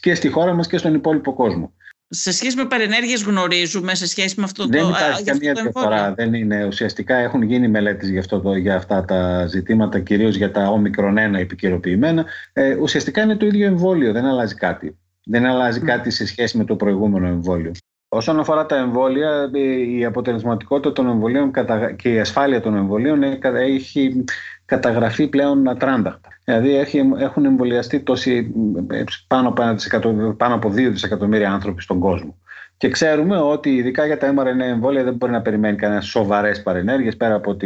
και στη χώρα μας και στον υπόλοιπο κόσμο. Σε σχέση με παρενέργειες γνωρίζουμε, σε σχέση με αυτό δεν το Δεν υπάρχει καμία διαφορά. Δεν είναι, ουσιαστικά έχουν γίνει μελέτες για, αυτό το, για αυτά τα ζητήματα, κυρίως για τα Omicron 1 επικαιροποιημένα. Ε, ουσιαστικά είναι το ίδιο εμβόλιο, δεν αλλάζει κάτι. Δεν αλλάζει κάτι σε σχέση με το προηγούμενο εμβόλιο. Όσον αφορά τα εμβόλια, η αποτελεσματικότητα των εμβολίων και η ασφάλεια των εμβολίων έχει καταγραφεί πλέον ατράνταχτα. Δηλαδή έχουν εμβολιαστεί τόσοι, πάνω, πάνω από 2 δισεκατομμύρια άνθρωποι στον κόσμο. Και ξέρουμε ότι ειδικά για τα mRNA εμβόλια δεν μπορεί να περιμένει κανένας σοβαρές παρενέργειες πέρα από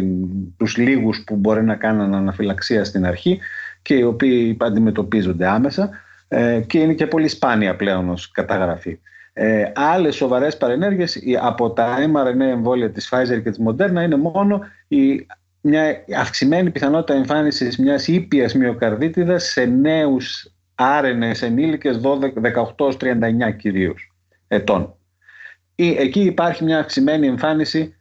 τους λίγους που μπορεί να κάνουν αναφυλαξία στην αρχή και οι οποίοι αντιμετωπίζονται άμεσα ε, και είναι και πολύ σπάνια πλέον ως καταγραφή. Ε, Άλλες σοβαρές παρενέργειες από τα mRNA εμβόλια της Pfizer και της Moderna είναι μόνο η, μια αυξημένη πιθανότητα εμφάνισης μιας ήπιας μυοκαρδίτιδας σε νέους άρενε ενήλικες 18-39 κυρίως ετών. Εκεί υπάρχει μια αυξημένη εμφάνιση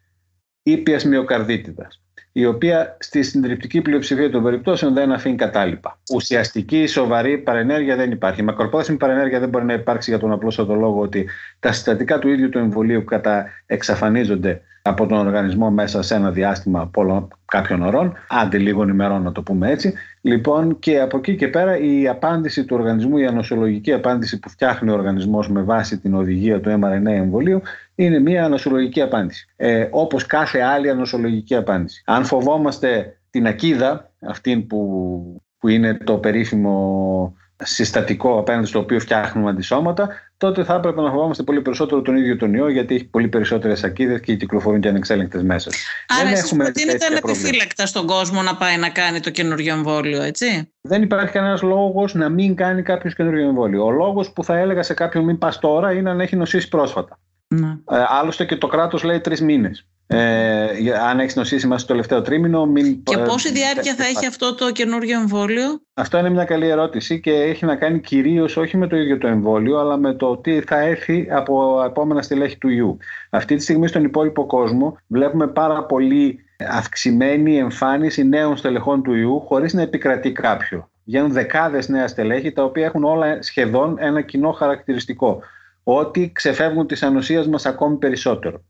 ήπιας μυοκαρδίτιδας η οποία στη συντριπτική πλειοψηφία των περιπτώσεων δεν αφήνει κατάλοιπα. Ουσιαστική σοβαρή παρενέργεια δεν υπάρχει. Μακροπρόθεσμη παρενέργεια δεν μπορεί να υπάρξει για τον απλό λόγο ότι τα συστατικά του ίδιου του εμβολίου κατα εξαφανίζονται από τον οργανισμό μέσα σε ένα διάστημα πολλών, κάποιων ωρών, άντε λίγων ημερών να το πούμε έτσι. Λοιπόν, και από εκεί και πέρα η απάντηση του οργανισμού, η ανοσολογική απάντηση που φτιάχνει ο οργανισμός με βάση την οδηγία του mRNA εμβολίου, είναι μια ανοσολογική απάντηση. Ε, όπως κάθε άλλη ανοσολογική απάντηση. Αν φοβόμαστε την ακίδα, αυτή που, που είναι το περίφημο συστατικό απέναντι στο οποίο φτιάχνουμε αντισώματα, τότε θα έπρεπε να φοβόμαστε πολύ περισσότερο τον ίδιο τον ιό, γιατί έχει πολύ περισσότερες ακίδε και κυκλοφορούν και ανεξέλεγκτες μέσα. Άρα, εσείς προτείνετε ανεπιφύλακτα στον κόσμο να πάει να κάνει το καινούριο εμβόλιο, έτσι; Δεν υπάρχει κανένας λόγος να μην κάνει κάποιος καινούριο εμβόλιο. Ο λόγος που θα έλεγα σε κάποιον μην πας τώρα είναι αν έχει νοσήσει πρόσφατα. Ναι. Ε, άλλωστε και το κράτος λέει τρεις μήνες. Ε, αν έχεις νοσήσει μέσα στο τελευταίο τρίμηνο. Μην... Και πόση διάρκεια θα έχει αυτό το καινούργιο εμβόλιο; Αυτό είναι μια καλή ερώτηση και έχει να κάνει κυρίως όχι με το ίδιο το εμβόλιο, αλλά με το τι θα έρθει από επόμενα στελέχη του ιού. Αυτή τη στιγμή στον υπόλοιπο κόσμο βλέπουμε πάρα πολύ αυξημένη εμφάνιση νέων στελεχών του ιού χωρίς να επικρατεί κάποιο. Βγαίνουν δεκάδες νέα στελέχη τα οποία έχουν όλα σχεδόν ένα κοινό χαρακτηριστικό. Ότι ξεφεύγουν της ανοσίας μας ακόμη περισσότερο.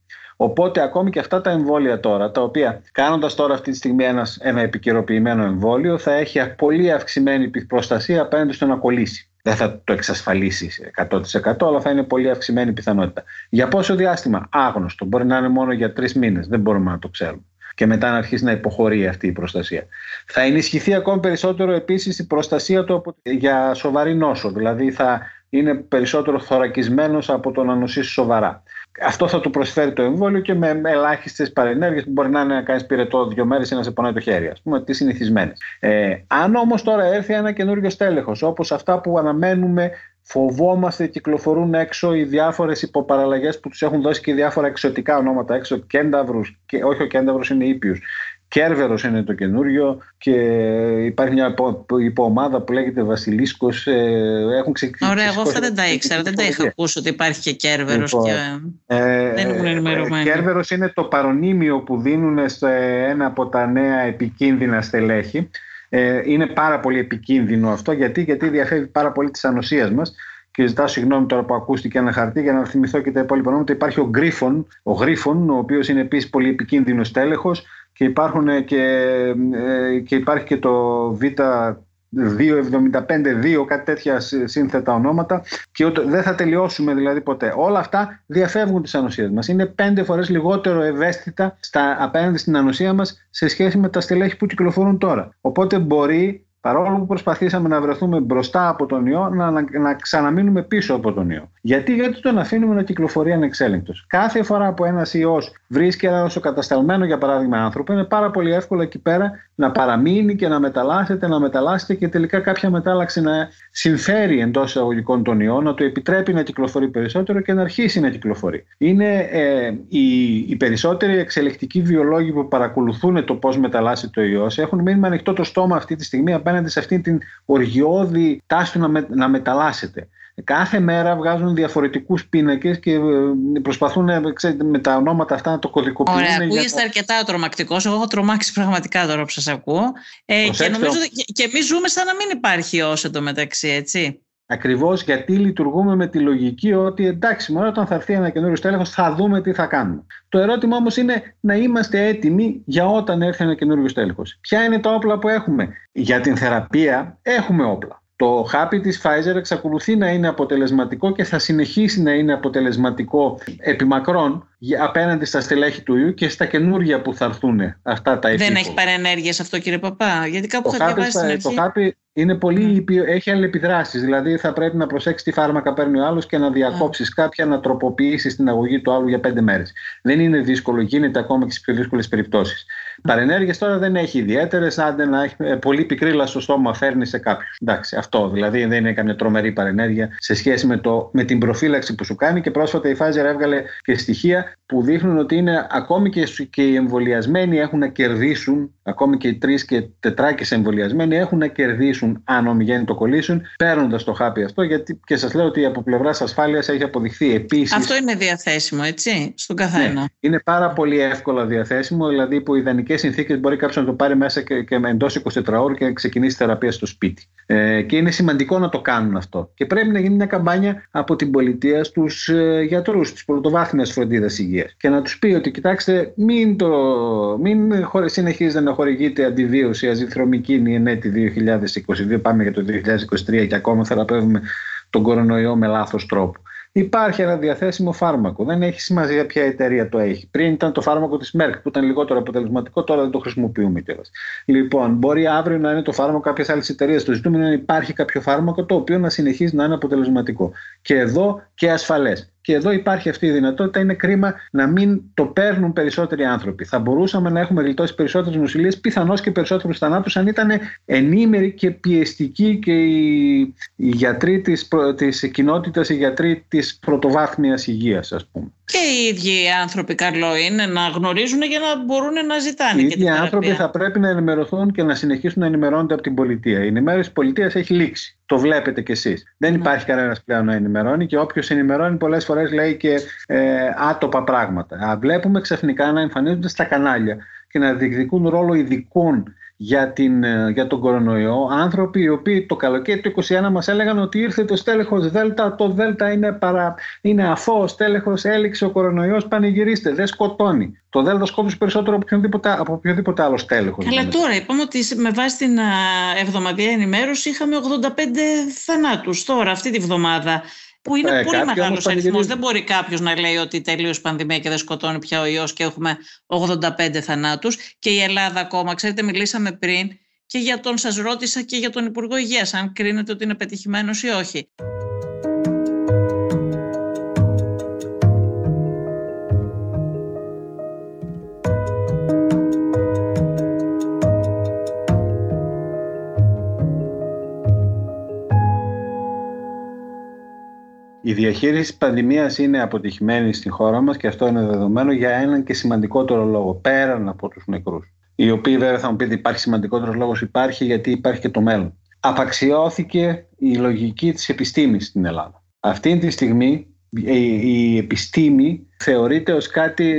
Οπότε ακόμη και αυτά τα εμβόλια τώρα, τα οποία κάνοντας τώρα αυτή τη στιγμή ένας, ένα επικαιροποιημένο εμβόλιο, θα έχει πολύ αυξημένη προστασία απέναντι στο να κολλήσει. Δεν θα το εξασφαλίσει 100% αλλά θα είναι πολύ αυξημένη πιθανότητα. Για πόσο διάστημα, άγνωστο. Μπορεί να είναι μόνο για τρεις μήνες, δεν μπορούμε να το ξέρουμε. Και μετά να αρχίσει να υποχωρεί αυτή η προστασία. Θα ενισχυθεί ακόμη περισσότερο επίσης η προστασία του για σοβαρή νόσο. Δηλαδή θα είναι περισσότερο θωρακισμένος από το να νοσήσει σοβαρά. Αυτό θα του προσφέρει το εμβόλιο και με ελάχιστες παρενέργειες που μπορεί να είναι να κάνεις πυρετό δύο μέρες ή να σε πονάει το χέρι, ας πούμε, τις συνηθισμένες. Ε, αν όμως τώρα έρθει ένα καινούριο στέλεχος, όπως αυτά που αναμένουμε, φοβόμαστε, κυκλοφορούν έξω οι διάφορες υποπαραλλαγές που τους έχουν δώσει και διάφορα εξωτικά ονόματα έξω, κένταβρου, και όχι ο κένταβρο είναι ήπιου, Κέρβερος είναι το καινούριο και υπάρχει μια υποομάδα που λέγεται Βασιλίσκος. Ε, έχουν ξεκινήσει. Ωραία, εγώ αυτά δεν τα ήξερα. Δεν τα είχα ακούσει ότι υπάρχει και Κέρβερος. Λοιπόν, και... ε, δεν ήμουν ενημερωμένη. Κέρβερος είναι το παρονίμιο που δίνουν σε ένα από τα νέα επικίνδυνα στελέχη. Ε, είναι πάρα πολύ επικίνδυνο αυτό γιατί, γιατί διαφεύγει πάρα πολύ της ανοσίας μας και ζητάω συγγνώμη τώρα που ακούστηκε ένα χαρτί για να θυμηθώ και τα υπόλοιπα ονόματα. Υπάρχει ο Γκρίφον, ο Γρίφον, ο οποίος είναι επίσης πολύ επικίνδυνος τέλεχο και, υπάρχουν και, ε, και υπάρχει και το Β 2.75-2, κάτι τέτοια σύνθετα ονόματα και δεν θα τελειώσουμε δηλαδή ποτέ. Όλα αυτά διαφεύγουν τις ανοσίες μας. Είναι πέντε φορές λιγότερο ευαίσθητα στα, απέναντι στην ανοσία μας σε σχέση με τα στελέχη που κυκλοφορούν τώρα. Οπότε μπορεί Παρόλο που προσπαθήσαμε να βρεθούμε μπροστά από τον ιό, να, να, να ξαναμείνουμε πίσω από τον ιό. Γιατί, γιατί τον αφήνουμε να κυκλοφορεί ανεξέλεγκτος. Κάθε φορά που ένας ιός βρίσκει ένα νοσοκατασταλμένο, για παράδειγμα, άνθρωπο, είναι πάρα πολύ εύκολο εκεί πέρα να παραμείνει και να μεταλλάσσεται, να μεταλλάσσεται και τελικά κάποια μετάλλαξη να συμφέρει εντός εισαγωγικών τον ιό, να του επιτρέπει να κυκλοφορεί περισσότερο και να αρχίσει να κυκλοφορεί. Είναι ε, οι, οι περισσότεροι εξελικτικοί βιολόγοι που παρακολουθούν το πώς μεταλλάσσεται το ιός έχουν μείνει με ανοιχτό το στόμα αυτή τη στιγμή απέναντι σε αυτήν την οργιώδη τάση του να, με, να μεταλλάσσεται. Κάθε μέρα βγάζουν διαφορετικούς πίνακες και ε, προσπαθούν ε, ξέρετε, με τα ονόματα αυτά να το κωδικοποιούν. Ωραία, ακούγεστε το... αρκετά τρομακτικός. Εγώ έχω τρομάξει πραγματικά τώρα που σας ακούω. Ε, και νομίζω και εμείς ζούμε σαν να μην υπάρχει όσο εντωμεταξύ, έτσι. Ακριβώς γιατί λειτουργούμε με τη λογική ότι εντάξει, μόνο όταν θα έρθει ένα καινούριο στέλεχος θα δούμε τι θα κάνουμε. Το ερώτημα όμως είναι να είμαστε έτοιμοι για όταν έρθει ένα καινούριο στέλεχος. Ποια είναι τα όπλα που έχουμε; Για την θεραπεία έχουμε όπλα. Το χάπι της Pfizer εξακολουθεί να είναι αποτελεσματικό και θα συνεχίσει να είναι αποτελεσματικό επιμακρών απέναντι στα στελέχη του ιού και στα καινούργια που θα έρθουν αυτά τα επίπεδα. Δεν έχει παρενέργειες αυτό κύριε Παπά, γιατί κάπου το θα διαβάσεις Το χάπι είναι πολύ, mm. έχει αλληλεπιδράσεις. Δηλαδή θα πρέπει να προσέξει τι φάρμακα παίρνει ο άλλος και να διακόψεις mm. κάποια, να τροποποιήσεις την αγωγή του άλλου για πέντε μέρες. Δεν είναι δύσκολο, γίνεται ακόμα και στις πιο δύσκολες περιπτώσεις. Mm. Παρενέργειες τώρα δεν έχει ιδιαίτερες. Άντε να έχει ε, πολύ πικρίλα στο στόμα, φέρνει σε κάποιους. Εντάξει, αυτό δηλαδή δεν είναι καμιά τρομερή παρενέργεια σε σχέση με, το, με την προφύλαξη που σου κάνει. Και πρόσφατα η Pfizer έβγαλε και στοιχεία που δείχνουν ότι είναι ακόμη και, και οι εμβολιασμένοι έχουν να κερδίσουν, ακόμη και οι τρεις και τετράκες εμβολιασμένοι έχουν να κερδίσουν αν ομιγέννη το κολλήσουν, παίρνοντας το χάπι αυτό. Γιατί και σας λέω ότι από πλευράς ασφάλειας έχει αποδειχθεί επίση. Αυτό είναι διαθέσιμο, έτσι, στον καθένα. Ναι, είναι πάρα πολύ εύκολα διαθέσιμο, δηλαδή υπό ιδανικές συνθήκες μπορεί κάποιος να το πάρει μέσα και, και εντός 24 ώρε και να ξεκινήσει θεραπεία στο σπίτι. Ε, και είναι σημαντικό να το κάνουν αυτό. Και πρέπει να γίνει μια καμπάνια από την πολιτεία στους ε, γιατρούς τη πρωτοβάθμια φροντίδα υγείας και να τους πει ότι κοιτάξτε μην, το, μην συνεχίζετε να χορηγείτε αντιβίωση αζυθρομικίνη εν έτη 2022 πάμε για το 2023 και ακόμα θεραπεύουμε τον κορονοϊό με λάθος τρόπο. Υπάρχει ένα διαθέσιμο φάρμακο. Δεν έχει σημασία ποια εταιρεία το έχει. Πριν ήταν το φάρμακο της Merck που ήταν λιγότερο αποτελεσματικό, τώρα δεν το χρησιμοποιούμε κιόλας. Λοιπόν, μπορεί αύριο να είναι το φάρμακο κάποιες άλλες εταιρείες. Το ζητούμενο είναι να υπάρχει κάποιο φάρμακο το οποίο να συνεχίζει να είναι αποτελεσματικό. Και εδώ και ασφαλές. Και εδώ υπάρχει αυτή η δυνατότητα. Είναι κρίμα να μην το παίρνουν περισσότεροι άνθρωποι. Θα μπορούσαμε να έχουμε γλιτώσει περισσότερες νοσηλίες, πιθανώς και περισσότερους θανάτους, αν ήταν ενήμεροι και πιεστικοί και οι, οι γιατροί της της κοινότητας, οι γιατροί της πρωτοβάθμιας υγείας, ας πούμε. Και οι ίδιοι άνθρωποι, καλό είναι να γνωρίζουν για να μπορούν να ζητάνε. Οι ίδιοι άνθρωποι θα πρέπει να ενημερωθούν και να συνεχίσουν να ενημερώνονται από την πολιτεία. Η ενημέρωση της πολιτείας έχει λήξει. Το βλέπετε κι εσείς. Δεν ναι. υπάρχει κανένας πλέον να ενημερώνει και όποιος ενημερώνει πολλές φορές λέει και ε, άτοπα πράγματα. Βλέπουμε ξαφνικά να εμφανίζονται στα κανάλια και να διεκδικούν ρόλο ειδικών για, την, ε, για τον κορονοϊό άνθρωποι οι οποίοι το καλοκαίρι του 2021 μας έλεγαν ότι ήρθε το στέλεχος Δέλτα, το Δέλτα είναι, παρα, είναι αφό, στέλεχος έληξε ο κορονοϊός, πανηγυρίστε, δεν σκοτώνει. Το Δέλτα σκότωσε περισσότερο από οποιοδήποτε, από οποιοδήποτε άλλο στέλεχος. Αλλά τώρα είπαμε ότι με βάση την εβδομαδιαία ενημέρωση είχαμε 85 θανάτους τώρα αυτή τη βδομάδα που είναι ε, πολύ μεγάλος αριθμός. Δεν μπορεί κάποιος να λέει ότι τελείωσε πανδημία και δεν σκοτώνει πια ο ιός και έχουμε 85 θανάτους. Και η Ελλάδα ακόμα, ξέρετε, μιλήσαμε πριν και για τον σας ρώτησα και για τον Υπουργό Υγείας, αν κρίνετε ότι είναι πετυχημένος ή όχι. Η διαχείριση της πανδημίας είναι αποτυχημένη στη χώρα μας και αυτό είναι δεδομένο για έναν και σημαντικότερο λόγο, πέραν από τους νεκρούς. Οι οποίοι βέβαια θα μου πείτε υπάρχει σημαντικότερος λόγος, υπάρχει γιατί υπάρχει και το μέλλον. Απαξιώθηκε η λογική της επιστήμης στην Ελλάδα. Αυτή τη στιγμή η επιστήμη θεωρείται ως κάτι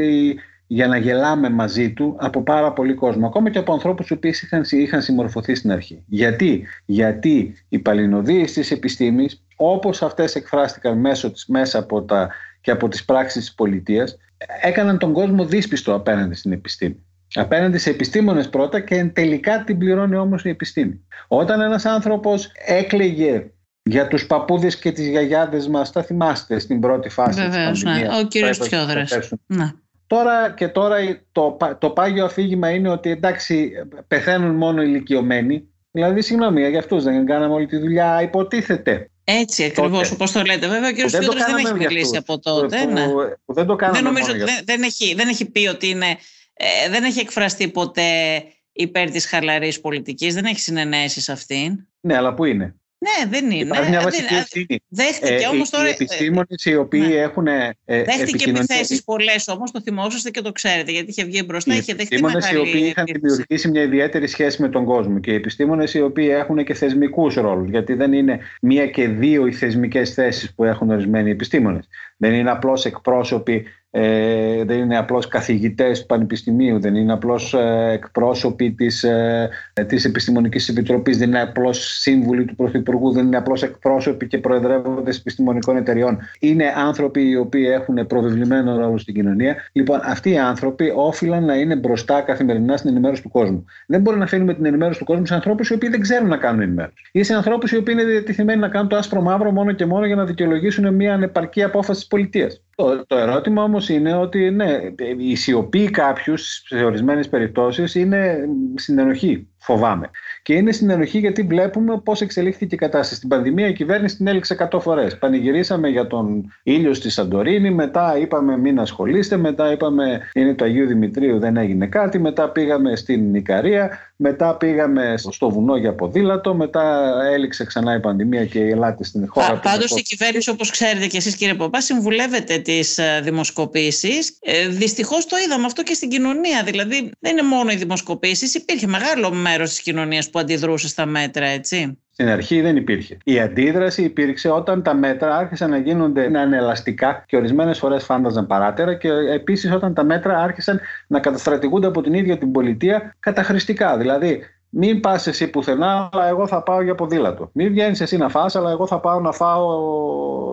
για να γελάμε μαζί του από πάρα πολύ κόσμο. Ακόμα και από ανθρώπους που είχαν, είχαν συμμορφωθεί στην αρχή. Γιατί, Γιατί οι παλινοδίες της επιστήμης, όπως αυτές εκφράστηκαν μέσω της, μέσα από τα, και από τις πράξεις της πολιτείας, έκαναν τον κόσμο δύσπιστο απέναντι στην επιστήμη. Απέναντι σε επιστήμονες πρώτα και τελικά την πληρώνει όμως η επιστήμη. Όταν ένας άνθρωπος έκλαιγε για τους παππούδες και τις γιαγιάδες μας, τα θυμάστε στην πρώτη φάση Βεβαίως, της πανδημίας. Ναι. Ο κύριος Πιόδρας. Ναι. Τώρα και τώρα το, το πάγιο αφήγημα είναι ότι εντάξει πεθαίνουν μόνο ηλικιωμένοι. Δηλαδή, συγγνώμη, για αυτούς δεν κάναμε όλη τη δουλειά, υποτίθεται. Έτσι ακριβώς, όπως το λέτε. Βέβαια, ο κ. Φιούδρο δεν, έχει μιλήσει από τότε. Που, ναι. που δεν το κάναμε. Δεν, νομίζω, δεν, δεν, έχει, δεν έχει πει ότι είναι. Ε, δεν έχει εκφραστεί ποτέ υπέρ της χαλαρής πολιτικής. Δεν έχει συνενέσει σε αυτήν. Ναι, αλλά πού είναι; Ναι, δεν είναι. Υπάρχει μια βασική ευθύνη. Δέχτηκε ε, όμως τώρα. Οι επιστήμονες οι οποίοι ναι. έχουν. Ε, Δέχτηκε επιθέσεις πολλές όμως, το θυμόσαστε και το ξέρετε, γιατί είχε βγει μπροστά. Οι είχε δεχτεί επιστήμονες οι οποίοι είχαν δημιουργήσει μια ιδιαίτερη σχέση με τον κόσμο και οι επιστήμονες οι οποίοι έχουν και θεσμικούς ρόλους. Γιατί δεν είναι μία και δύο οι θεσμικές θέσεις που έχουν ορισμένοι επιστήμονες. Δεν είναι απλώς εκπρόσωποι ε, δεν είναι απλώς καθηγητές του Πανεπιστημίου, δεν είναι απλώς ε, εκπρόσωποι της, ε, της Επιστημονικής Επιτροπής, δεν είναι απλώς σύμβουλοι του Πρωθυπουργού, δεν είναι απλώς εκπρόσωποι και προεδρεύοντες επιστημονικών εταιριών. Είναι άνθρωποι οι οποίοι έχουν προβεβλημένο ρόλο στην κοινωνία. Λοιπόν, αυτοί οι άνθρωποι όφυλαν να είναι μπροστά καθημερινά στην ενημέρωση του κόσμου. Δεν μπορεί να αφήνουμε την ενημέρωση του κόσμου σε ανθρώπους οι οποίοι δεν ξέρουν να κάνουν ενημέρωση. Ή σε ανθρώπους οι οποίοι είναι διατεθειμένοι να κάνουν το άσπρο μαύρο μόνο και μόνο για να δικαιολογήσουν μια ανεπαρκή απόφαση της πολιτείας. Το, το ερώτημα όμως είναι ότι ναι, η σιωπή κάποιους σε ορισμένες περιπτώσεις είναι συνενοχή, φοβάμαι. Και είναι συνενοχή γιατί βλέπουμε πώς εξελίχθηκε η κατάσταση. Στην πανδημία η κυβέρνηση την έλειξε 100 φορές. Πανηγυρίσαμε για τον ήλιο στη Σαντορίνη, μετά είπαμε μην ασχολείστε, μετά είπαμε είναι το Αγίου Δημητρίου δεν έγινε κάτι, μετά πήγαμε στην Ικαρία, μετά πήγαμε στο βουνό για ποδήλατο, μετά έληξε ξανά η πανδημία και η Ελλάδα στην χώρα. Πάντως η κυβέρνηση, όπως ξέρετε και εσείς κύριε Παπά, συμβουλεύεται τις ε, δημοσκοπήσεις. Ε, Δυστυχώς το είδαμε αυτό και στην κοινωνία. Δηλαδή δεν είναι μόνο οι δημοσκοπήσεις, υπήρχε μεγάλο μέρο της κοινωνίας που αντιδρούσε στα μέτρα, έτσι; Στην αρχή δεν υπήρχε. Η αντίδραση υπήρξε όταν τα μέτρα άρχισαν να γίνονται να είναι ελαστικά και ορισμένες φορές φάνταζαν παράτερα και επίσης όταν τα μέτρα άρχισαν να καταστρατηγούνται από την ίδια την πολιτεία καταχρηστικά. Δηλαδή, μην πας εσύ πουθενά, αλλά εγώ θα πάω για ποδήλατο. Μην βγαίνεις εσύ να φας, αλλά εγώ θα πάω να φάω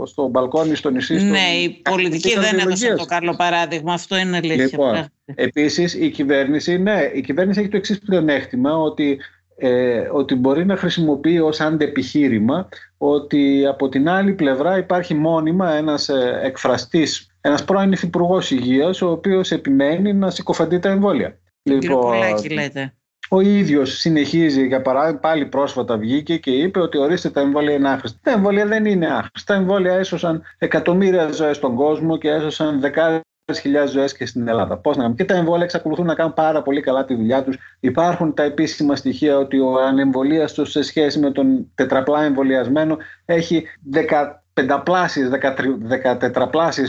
στο μπαλκόνι, στο νησί. Ναι, η πολιτική δεν έδωσε το καλό παράδειγμα. Αυτό είναι αλήθεια. Λοιπόν, Επίσης, η κυβέρνηση, ναι, η κυβέρνηση έχει το εξής πλεονέκτημα ότι ε, ότι μπορεί να χρησιμοποιεί ως αντεπιχείρημα ότι από την άλλη πλευρά υπάρχει μόνιμα ένας ε, εκφραστής, ένας πρώην υφυπουργός υγείας, ο οποίος επιμένει να συκοφαντεί τα εμβόλια. Λοιπόν, λέτε. Ο ίδιος συνεχίζει, για παράδειγμα, πάλι πρόσφατα βγήκε και είπε ότι ορίστε τα εμβόλια είναι άχρηστα. Τα εμβόλια δεν είναι άχρηστα. Τα εμβόλια έσωσαν εκατομμύρια ζωές στον κόσμο και έσωσαν δεκάδες χιλιάδες ζωές και στην Ελλάδα. Πώς να Και τα εμβόλια εξακολουθούν να κάνουν πάρα πολύ καλά τη δουλειά τους. Υπάρχουν τα επίσημα στοιχεία ότι ο ανεμβολίαστο σε σχέση με τον τετραπλά εμβολιασμένο έχει δεκαπενταπλάσιε, δεκατετραπλάσιε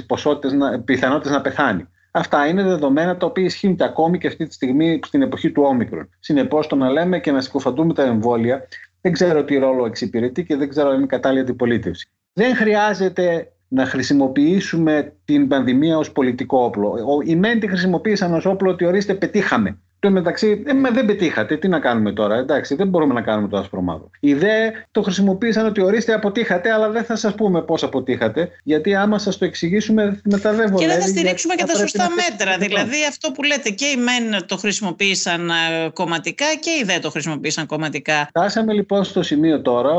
πιθανότητες να πεθάνει. Αυτά είναι δεδομένα τα οποία ισχύουν και ακόμη και αυτή τη στιγμή στην εποχή του όμικρον. Συνεπώς, το να λέμε και να συκοφαντούμε τα εμβόλια δεν ξέρω τι ρόλο εξυπηρετεί και δεν ξέρω αν είναι κατάλληλη αντιπολίτευση. Δεν χρειάζεται να χρησιμοποιήσουμε την πανδημία ως πολιτικό όπλο. Οι μεν τη χρησιμοποίησαν ως όπλο ότι ορίστε πετύχαμε. Το μεταξύ, ε, δεν πετύχατε. Τι να κάνουμε τώρα, εντάξει, δεν μπορούμε να κάνουμε το άσπρο μαύρο. Οι δε το χρησιμοποίησαν ότι ορίστε αποτύχατε, αλλά δεν θα σας πούμε πώς αποτύχατε, γιατί άμα σας το εξηγήσουμε, μετά δεν Και δεν θα στηρίξουμε και τα σωστά μέτρα. Δηλαδή, αυτό που λέτε και οι μεν το χρησιμοποίησαν ε, κομματικά και οι δε το χρησιμοποίησαν κομματικά. Φτάσαμε λοιπόν στο σημείο τώρα,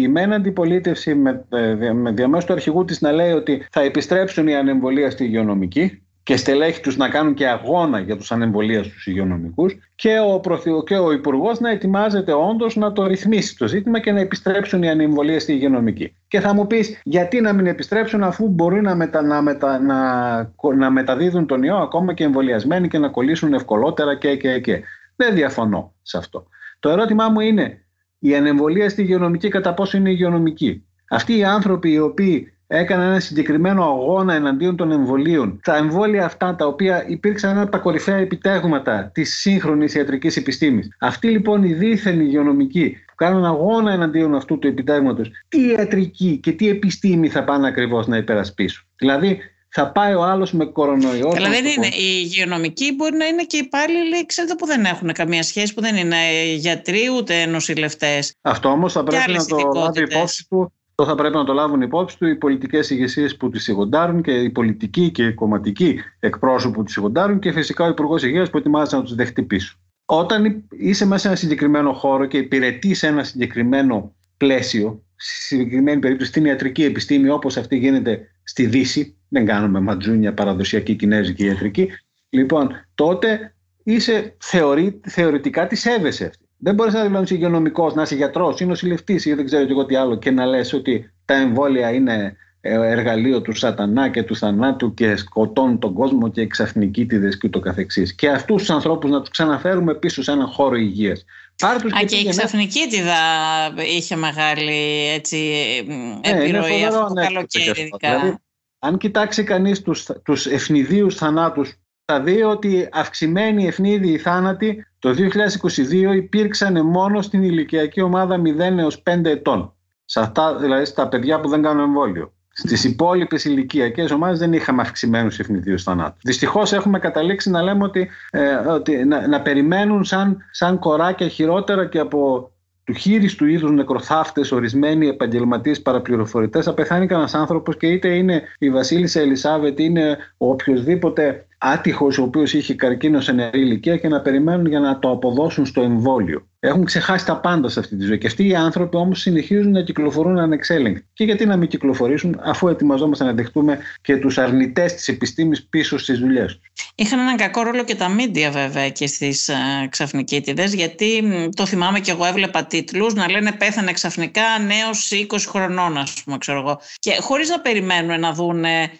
η μεν αντιπολίτευση με, ε, με διαμέσου του αρχηγού της να λέει ότι θα επιστρέψουν οι ανεμβολία στη υγειονομική και στελέχη τους να κάνουν και αγώνα για τους ανεμβολίες τους υγειονομικούς και ο, Πρωθυ... και ο Υπουργός να ετοιμάζεται όντως να το ρυθμίσει το ζήτημα και να επιστρέψουν οι ανεμβολίες στη υγειονομική. Και θα μου πεις γιατί να μην επιστρέψουν αφού μπορεί να, μετα... να, μετα... να... να μεταδίδουν τον ιό ακόμα και εμβολιασμένοι και να κολλήσουν ευκολότερα και, και, και. Δεν διαφωνώ σε αυτό. Το ερώτημά μου είναι η ανεμβολία στη υγειονομική κατά πόσο είναι υγειονομική; Αυτοί οι άνθρωποι οι οποίοι έκανα ένα συγκεκριμένο αγώνα εναντίον των εμβολίων. Τα εμβόλια αυτά τα οποία υπήρξαν ένα από τα κορυφαία επιτέγματα της σύγχρονης ιατρικής επιστήμης. Αυτοί λοιπόν οι δίθεν υγειονομικοί που κάνουν αγώνα εναντίον αυτού του επιτέγματο, τι ιατρική και τι επιστήμη θα πάνε ακριβώς να υπερασπίσουν; Δηλαδή, θα πάει ο άλλος με κορονοϊό. Αλλά δεν είναι. Οι υγειονομικοί μπορεί να είναι και υπάλληλοι, ξέρετε, που δεν έχουν καμία σχέση, που δεν είναι γιατροί ούτε νοσηλευτές. Αυτό όμως θα πρέπει να το λάβει υπόψη του αυτό θα πρέπει να το λάβουν υπόψη του οι πολιτικές ηγεσίες που τη σιγοντάρουν και οι πολιτικοί και οι κομματικοί εκπρόσωποι που τη σιγοντάρουν και φυσικά ο Υπουργός Υγείας που ετοιμάζεται να τους δεχτεί πίσω. Όταν είσαι μέσα σε ένα συγκεκριμένο χώρο και υπηρετείς σε ένα συγκεκριμένο πλαίσιο, στη συγκεκριμένη περίπτωση στην ιατρική επιστήμη όπως αυτή γίνεται στη Δύση, δεν κάνουμε ματζούνια παραδοσιακή κινέζικη ιατρική, λοιπόν τότε είσαι θεωρη, θεωρητικά της σέβεσαι αυτή. Δεν μπορείς να δηλώνεις υγειονομικός, να είσαι γιατρός ή νοσηλευτή ή δεν ξέρω εγώ τι άλλο και να λες ότι τα εμβόλια είναι ε, εργαλείο του σατανά και του θανάτου και σκοτώνουν τον κόσμο και εξαφνικίτιδες και ούτω καθεξής. Και αυτούς τους ανθρώπους να τους ξαναφέρουμε πίσω σε έναν χώρο υγείας. Α, και, η ξαφνικίτιδα είχε μεγάλη έτσι, ε, επιρροή αυτό το καλοκαίρι. Δηλαδή, αν κοιτάξει κανείς τους, τους ευνηδίους θανάτους θα δει ότι αυξημένοι ευνίδιοι θάνατοι το 2022 υπήρξαν μόνο στην ηλικιακή ομάδα 0 έως 5 ετών. Σε αυτά, δηλαδή στα παιδιά που δεν κάνουν εμβόλιο. Στις υπόλοιπες ηλικιακές ομάδες δεν είχαμε αυξημένους ευνηδίους θανάτου. Δυστυχώς έχουμε καταλήξει να λέμε ότι, ε, ότι να, να, περιμένουν σαν, σαν κοράκια χειρότερα και από του χείριστου είδους νεκροθάφτες, ορισμένοι επαγγελματίες παραπληροφορητές, θα πεθάνει κανένα άνθρωπος και είτε είναι η Βασίλισσα Ελισάβετ, είναι ο οποιοδήποτε άτυχος ο οποίος είχε καρκίνο σε νεαρή ηλικία και να περιμένουν για να το αποδώσουν στο εμβόλιο. Έχουν ξεχάσει τα πάντα σε αυτή τη ζωή. Και αυτοί οι άνθρωποι όμως συνεχίζουν να κυκλοφορούν ανεξέλεγκτοι. Και γιατί να μην κυκλοφορήσουν, αφού ετοιμαζόμαστε να δεχτούμε και τους αρνητές της επιστήμης πίσω στις δουλειές τους. Είχαν έναν κακό ρόλο και τα μίντια βέβαια και στις uh, ε, ξαφνικίτιδες, γιατί το θυμάμαι και εγώ έβλεπα τίτλους να λένε πέθανε ξαφνικά νέος 20 χρονών, ας πούμε, ξέρω εγώ. Και χωρίς να περιμένουν να δουν ε,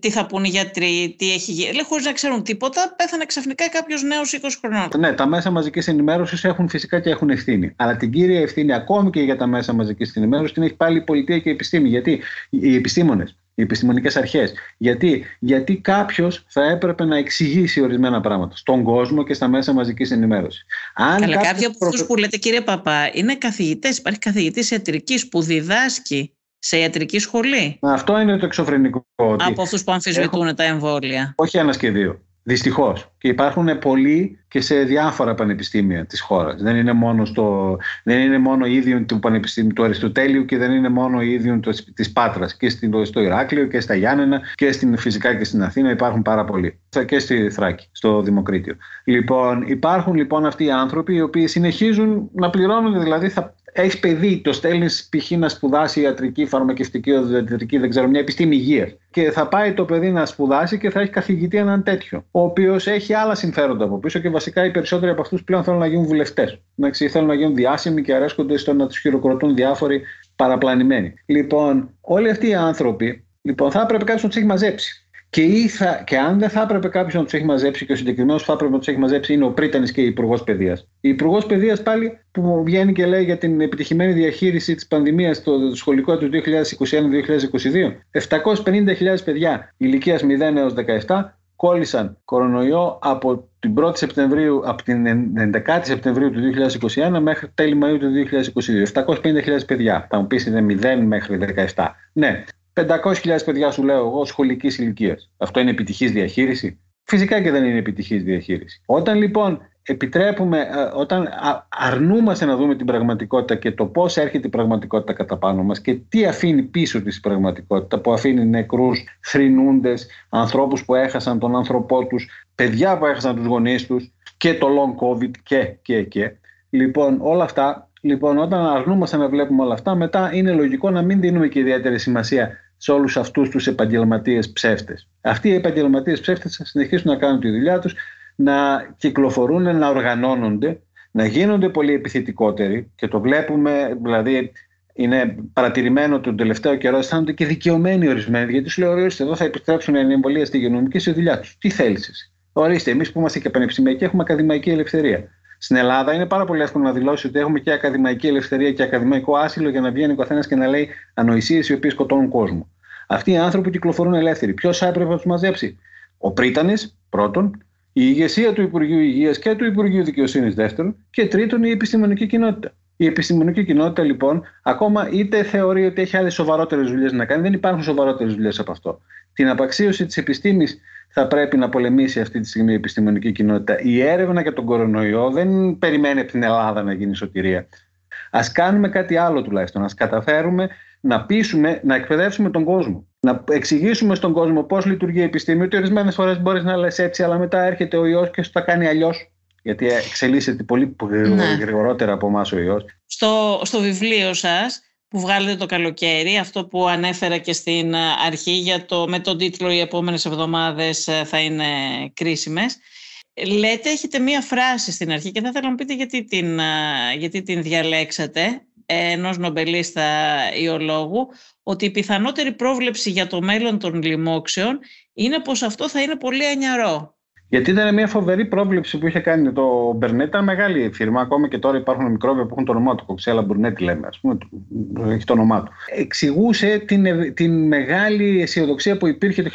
τι θα πούν οι γιατροί, τι έχει γίνει, χωρίς να ξέρουν τίποτα, πέθανε ξαφνικά κάποιος νέος 20 χρονών. Ναι, τα μέσα μαζικής ενημέρωσης έχουν φυσικά φυσικά και έχουν ευθύνη. Αλλά την κύρια ευθύνη ακόμη και για τα μέσα μαζικής ενημέρωσης την έχει πάλι η πολιτεία και η επιστήμη. Γιατί οι επιστήμονες, οι επιστημονικές αρχές. Γιατί, γιατί κάποιος θα έπρεπε να εξηγήσει ορισμένα πράγματα στον κόσμο και στα μέσα μαζικής ενημέρωσης. Αν Καλά, κάποιοι από αυτούς που λέτε, κύριε Παπά, είναι καθηγητές. Υπάρχει καθηγητής ιατρικής που διδάσκει σε ιατρική σχολή; Αυτό είναι το εξωφρενικό. Από αυτούς που αμφισβητούν τα εμβόλια. Όχι ένας και δύο. Δυστυχώς. Και υπάρχουν πολλοί και σε διάφορα πανεπιστήμια της χώρας. Δεν είναι μόνο, στο, δεν είναι μόνο ίδιο του Πανεπιστήμιου του Αριστοτέλειου και δεν είναι μόνο ίδιο της Πάτρας. Και στο Ηράκλειο και στα Γιάννενα και στην, φυσικά και στην Αθήνα υπάρχουν πάρα πολλοί. Και στη Θράκη, στο Δημοκρίτιο. Λοιπόν, υπάρχουν λοιπόν αυτοί οι άνθρωποι οι οποίοι συνεχίζουν να πληρώνουν, δηλαδή θα έχεις παιδί, το στέλνεις π.χ. να σπουδάσει ιατρική, φαρμακευτική, οδοντιατρική, δεν ξέρω, μια επιστήμη υγείας. Και θα πάει το παιδί να σπουδάσει και θα έχει καθηγητή έναν τέτοιο, ο οποίος έχει άλλα συμφέροντα από πίσω και βασικά οι περισσότεροι από αυτούς πλέον θέλουν να γίνουν βουλευτές. Θέλουν να γίνουν διάσημοι και αρέσκονται στο να τους χειροκροτούν διάφοροι παραπλανημένοι. Λοιπόν, όλοι αυτοί οι άνθρωποι λοιπόν, θα έπρεπε κάποιο να του έχει μαζέψει. Και, θα, και αν δεν θα έπρεπε κάποιος να τους έχει μαζέψει και ο συγκεκριμένος που θα έπρεπε να τους έχει μαζέψει είναι ο Πρίτανης και η Υπουργός Παιδείας. Η Υπουργός Παιδείας πάλι που βγαίνει και λέει για την επιτυχημένη διαχείριση της πανδημίας στο σχολικό του 2021-2022. 750.000 παιδιά ηλικίας 0 έως 17 κόλλησαν κορονοϊό από την 1η Σεπτεμβρίου, από την 11η Σεπτεμβρίου του 2021 μέχρι τέλη Μαΐου του 2022. 750.000 παιδιά. Θα μου πεις είναι 0 μέχρι 17. Ναι, 500.000 παιδιά σου λέω εγώ σχολικής ηλικίας. Αυτό είναι επιτυχής διαχείριση; Φυσικά και δεν είναι επιτυχής διαχείριση. Όταν λοιπόν επιτρέπουμε, ε, όταν αρνούμαστε να δούμε την πραγματικότητα και το πώς έρχεται η πραγματικότητα κατά πάνω μας και τι αφήνει πίσω της πραγματικότητα, που αφήνει νεκρούς, θρυνούντε, ανθρώπους που έχασαν τον άνθρωπό τους, παιδιά που έχασαν τους γονείς τους και το long covid και, και, και. Λοιπόν, όλα αυτά, λοιπόν, όταν αρνούμαστε να βλέπουμε όλα αυτά, μετά είναι λογικό να μην δίνουμε και ιδιαίτερη σημασία σε όλους αυτούς τους επαγγελματίες ψεύτες. Αυτοί οι επαγγελματίες ψεύτες θα συνεχίσουν να κάνουν τη δουλειά τους, να κυκλοφορούν, να οργανώνονται, να γίνονται πολύ επιθετικότεροι και το βλέπουμε, δηλαδή είναι παρατηρημένο τον τελευταίο καιρό, αισθάνονται και δικαιωμένοι ορισμένοι, γιατί σου λέω: Ορίστε, εδώ θα επιστρέψουν οι εμβολία στη υγειονομική στη δουλειά τους. Τι θέλεις εσύ; Ορίστε, εμείς που είμαστε και πανεπιστημιακοί έχουμε ακαδημαϊκή ελευθερία. Στην Ελλάδα είναι πάρα πολύ εύκολο να δηλώσει ότι έχουμε και ακαδημαϊκή ελευθερία και ακαδημαϊκό άσυλο για να βγαίνει ο καθένας και να λέει ανοησίες οι οποίες σκοτώνουν κόσμο. Αυτοί οι άνθρωποι κυκλοφορούν ελεύθεροι. Ποιος θα έπρεπε να τους μαζέψει, Ο Πρίτανης, πρώτον, η ηγεσία του Υπουργείου Υγείας και του Υπουργείου Δικαιοσύνης, δεύτερον, και τρίτον, η επιστημονική κοινότητα. Η επιστημονική κοινότητα, λοιπόν, ακόμα είτε θεωρεί ότι έχει άλλες σοβαρότερες δουλειές να κάνει, δεν υπάρχουν σοβαρότερες δουλειές από αυτό. Την απαξίωση της επιστήμης θα πρέπει να πολεμήσει αυτή τη στιγμή η επιστημονική κοινότητα. Η έρευνα για τον κορονοϊό δεν περιμένει από την Ελλάδα να γίνει σωτηρία. Α κάνουμε κάτι άλλο τουλάχιστον. Α καταφέρουμε να πείσουμε, να εκπαιδεύσουμε τον κόσμο. Να εξηγήσουμε στον κόσμο πώς λειτουργεί η επιστήμη. Ότι ορισμένες φορές μπορείς να λες έτσι, αλλά μετά έρχεται ο ιός και σου τα κάνει αλλιώς. Γιατί εξελίσσεται πολύ ναι. γρηγορότερα από εμάς ο ιός. Στο, στο βιβλίο σας, που βγάλετε το καλοκαίρι, αυτό που ανέφερα και στην αρχή για το, με τον τίτλο «Οι επόμενες εβδομάδες ε, θα είναι κρίσιμες». Λέτε, έχετε μία φράση στην αρχή και θα ήθελα να μου πείτε γιατί την, γιατί την διαλέξατε ενός νομπελίστα ιολόγου, ότι η πιθανότερη πρόβλεψη για το μέλλον των λοιμόξεων είναι πως αυτό θα είναι πολύ ανιαρό. Γιατί ήταν μια φοβερή πρόβλεψη που είχε κάνει το Μπερνέτ. Ήταν μεγάλη φίρμα. Ακόμη και τώρα υπάρχουν μικρόβια που έχουν το όνομά του. Κοξέλα Μπουρνέτη λέμε, ας πούμε. Έχει το όνομά του. Εξηγούσε την, την μεγάλη αισιοδοξία που υπήρχε το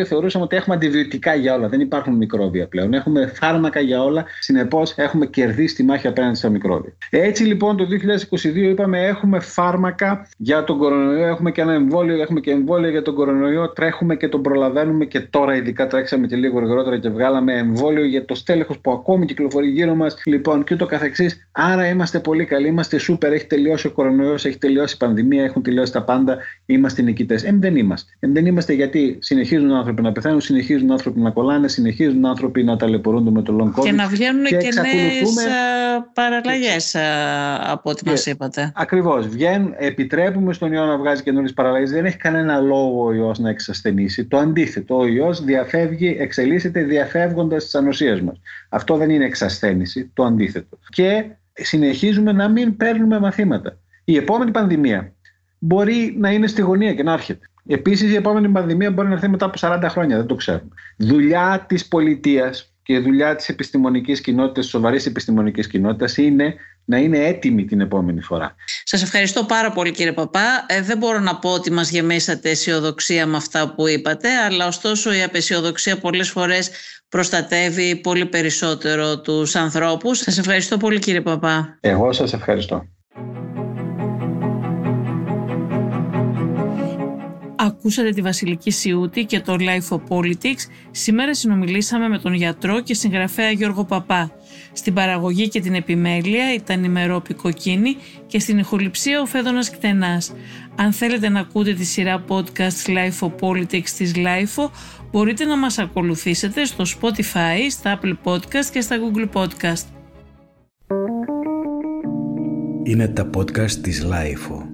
1972. Θεωρούσαμε ότι έχουμε αντιβιωτικά για όλα. Δεν υπάρχουν μικρόβια πλέον. Έχουμε φάρμακα για όλα. Συνεπώς έχουμε κερδίσει τη μάχη απέναντι στα μικρόβια. Έτσι λοιπόν το 2022 είπαμε έχουμε φάρμακα για τον κορονοϊό. Έχουμε και ένα εμβόλιο. Έχουμε και εμβόλιο για τον κορονοϊό. Τρέχουμε και τον προλαβαίνουμε και τώρα ειδικά τρέξαμε και λίγο γρηγορότερα και βγάλαμε εμβόλιο για το στέλεχος που ακόμη κυκλοφορεί γύρω μας. Λοιπόν, και ούτω καθεξής. Άρα είμαστε πολύ καλοί, είμαστε σούπερ. Έχει τελειώσει ο κορονοϊός, έχει τελειώσει η πανδημία, έχουν τελειώσει τα πάντα. Είμαστε νικητές. Ε, δεν είμαστε. Ε, δεν είμαστε γιατί συνεχίζουν άνθρωποι να πεθαίνουν, συνεχίζουν άνθρωποι να κολλάνε, συνεχίζουν άνθρωποι να ταλαιπωρούνται με το long COVID. Και να βγαίνουν και, και νέες παραλλαγές από ό,τι μας είπατε. Ακριβώς. Επιτρέπουμε στον ιό να βγάζει καινούριες παραλλαγές. Δεν έχει κανένα λόγο ο ιός να εξασθενήσει. Το αντίθετο. Ο ιός διαφεύγει, εξελίσσεται διαφεύγοντας τις ανοσίες μας. Αυτό δεν είναι εξασθένηση, το αντίθετο. Και συνεχίζουμε να μην παίρνουμε μαθήματα. Η επόμενη πανδημία μπορεί να είναι στη γωνία και να έρχεται. Επίσης, η επόμενη πανδημία μπορεί να έρθει μετά από 40 χρόνια, δεν το ξέρουμε. Δουλειά της πολιτείας και δουλειά της επιστημονικής κοινότητας, της σοβαρής επιστημονικής κοινότητας, είναι να είναι έτοιμη την επόμενη φορά. Σας ευχαριστώ πάρα πολύ κύριε Παπά. Ε, δεν μπορώ να πω ότι μας γεμίσατε αισιοδοξία με αυτά που είπατε, αλλά ωστόσο η απεσιοδοξία πολλές φορές προστατεύει πολύ περισσότερο τους ανθρώπους. Σας ευχαριστώ πολύ κύριε Παπά. Εγώ σας ευχαριστώ. Ακούσατε τη Βασιλική Σιούτη και το Life of Politics. Σήμερα συνομιλήσαμε με τον γιατρό και συγγραφέα Γιώργο Παπά. Στην παραγωγή και την επιμέλεια ήταν η Μερόπη Κοκκίνη και στην ηχοληψία ο Φέδωνας Κτενάς. Αν θέλετε να ακούτε τη σειρά podcast Life of Politics της Life μπορείτε να μας ακολουθήσετε στο Spotify, στα Apple Podcast και στα Google Podcast. Είναι τα podcast της Life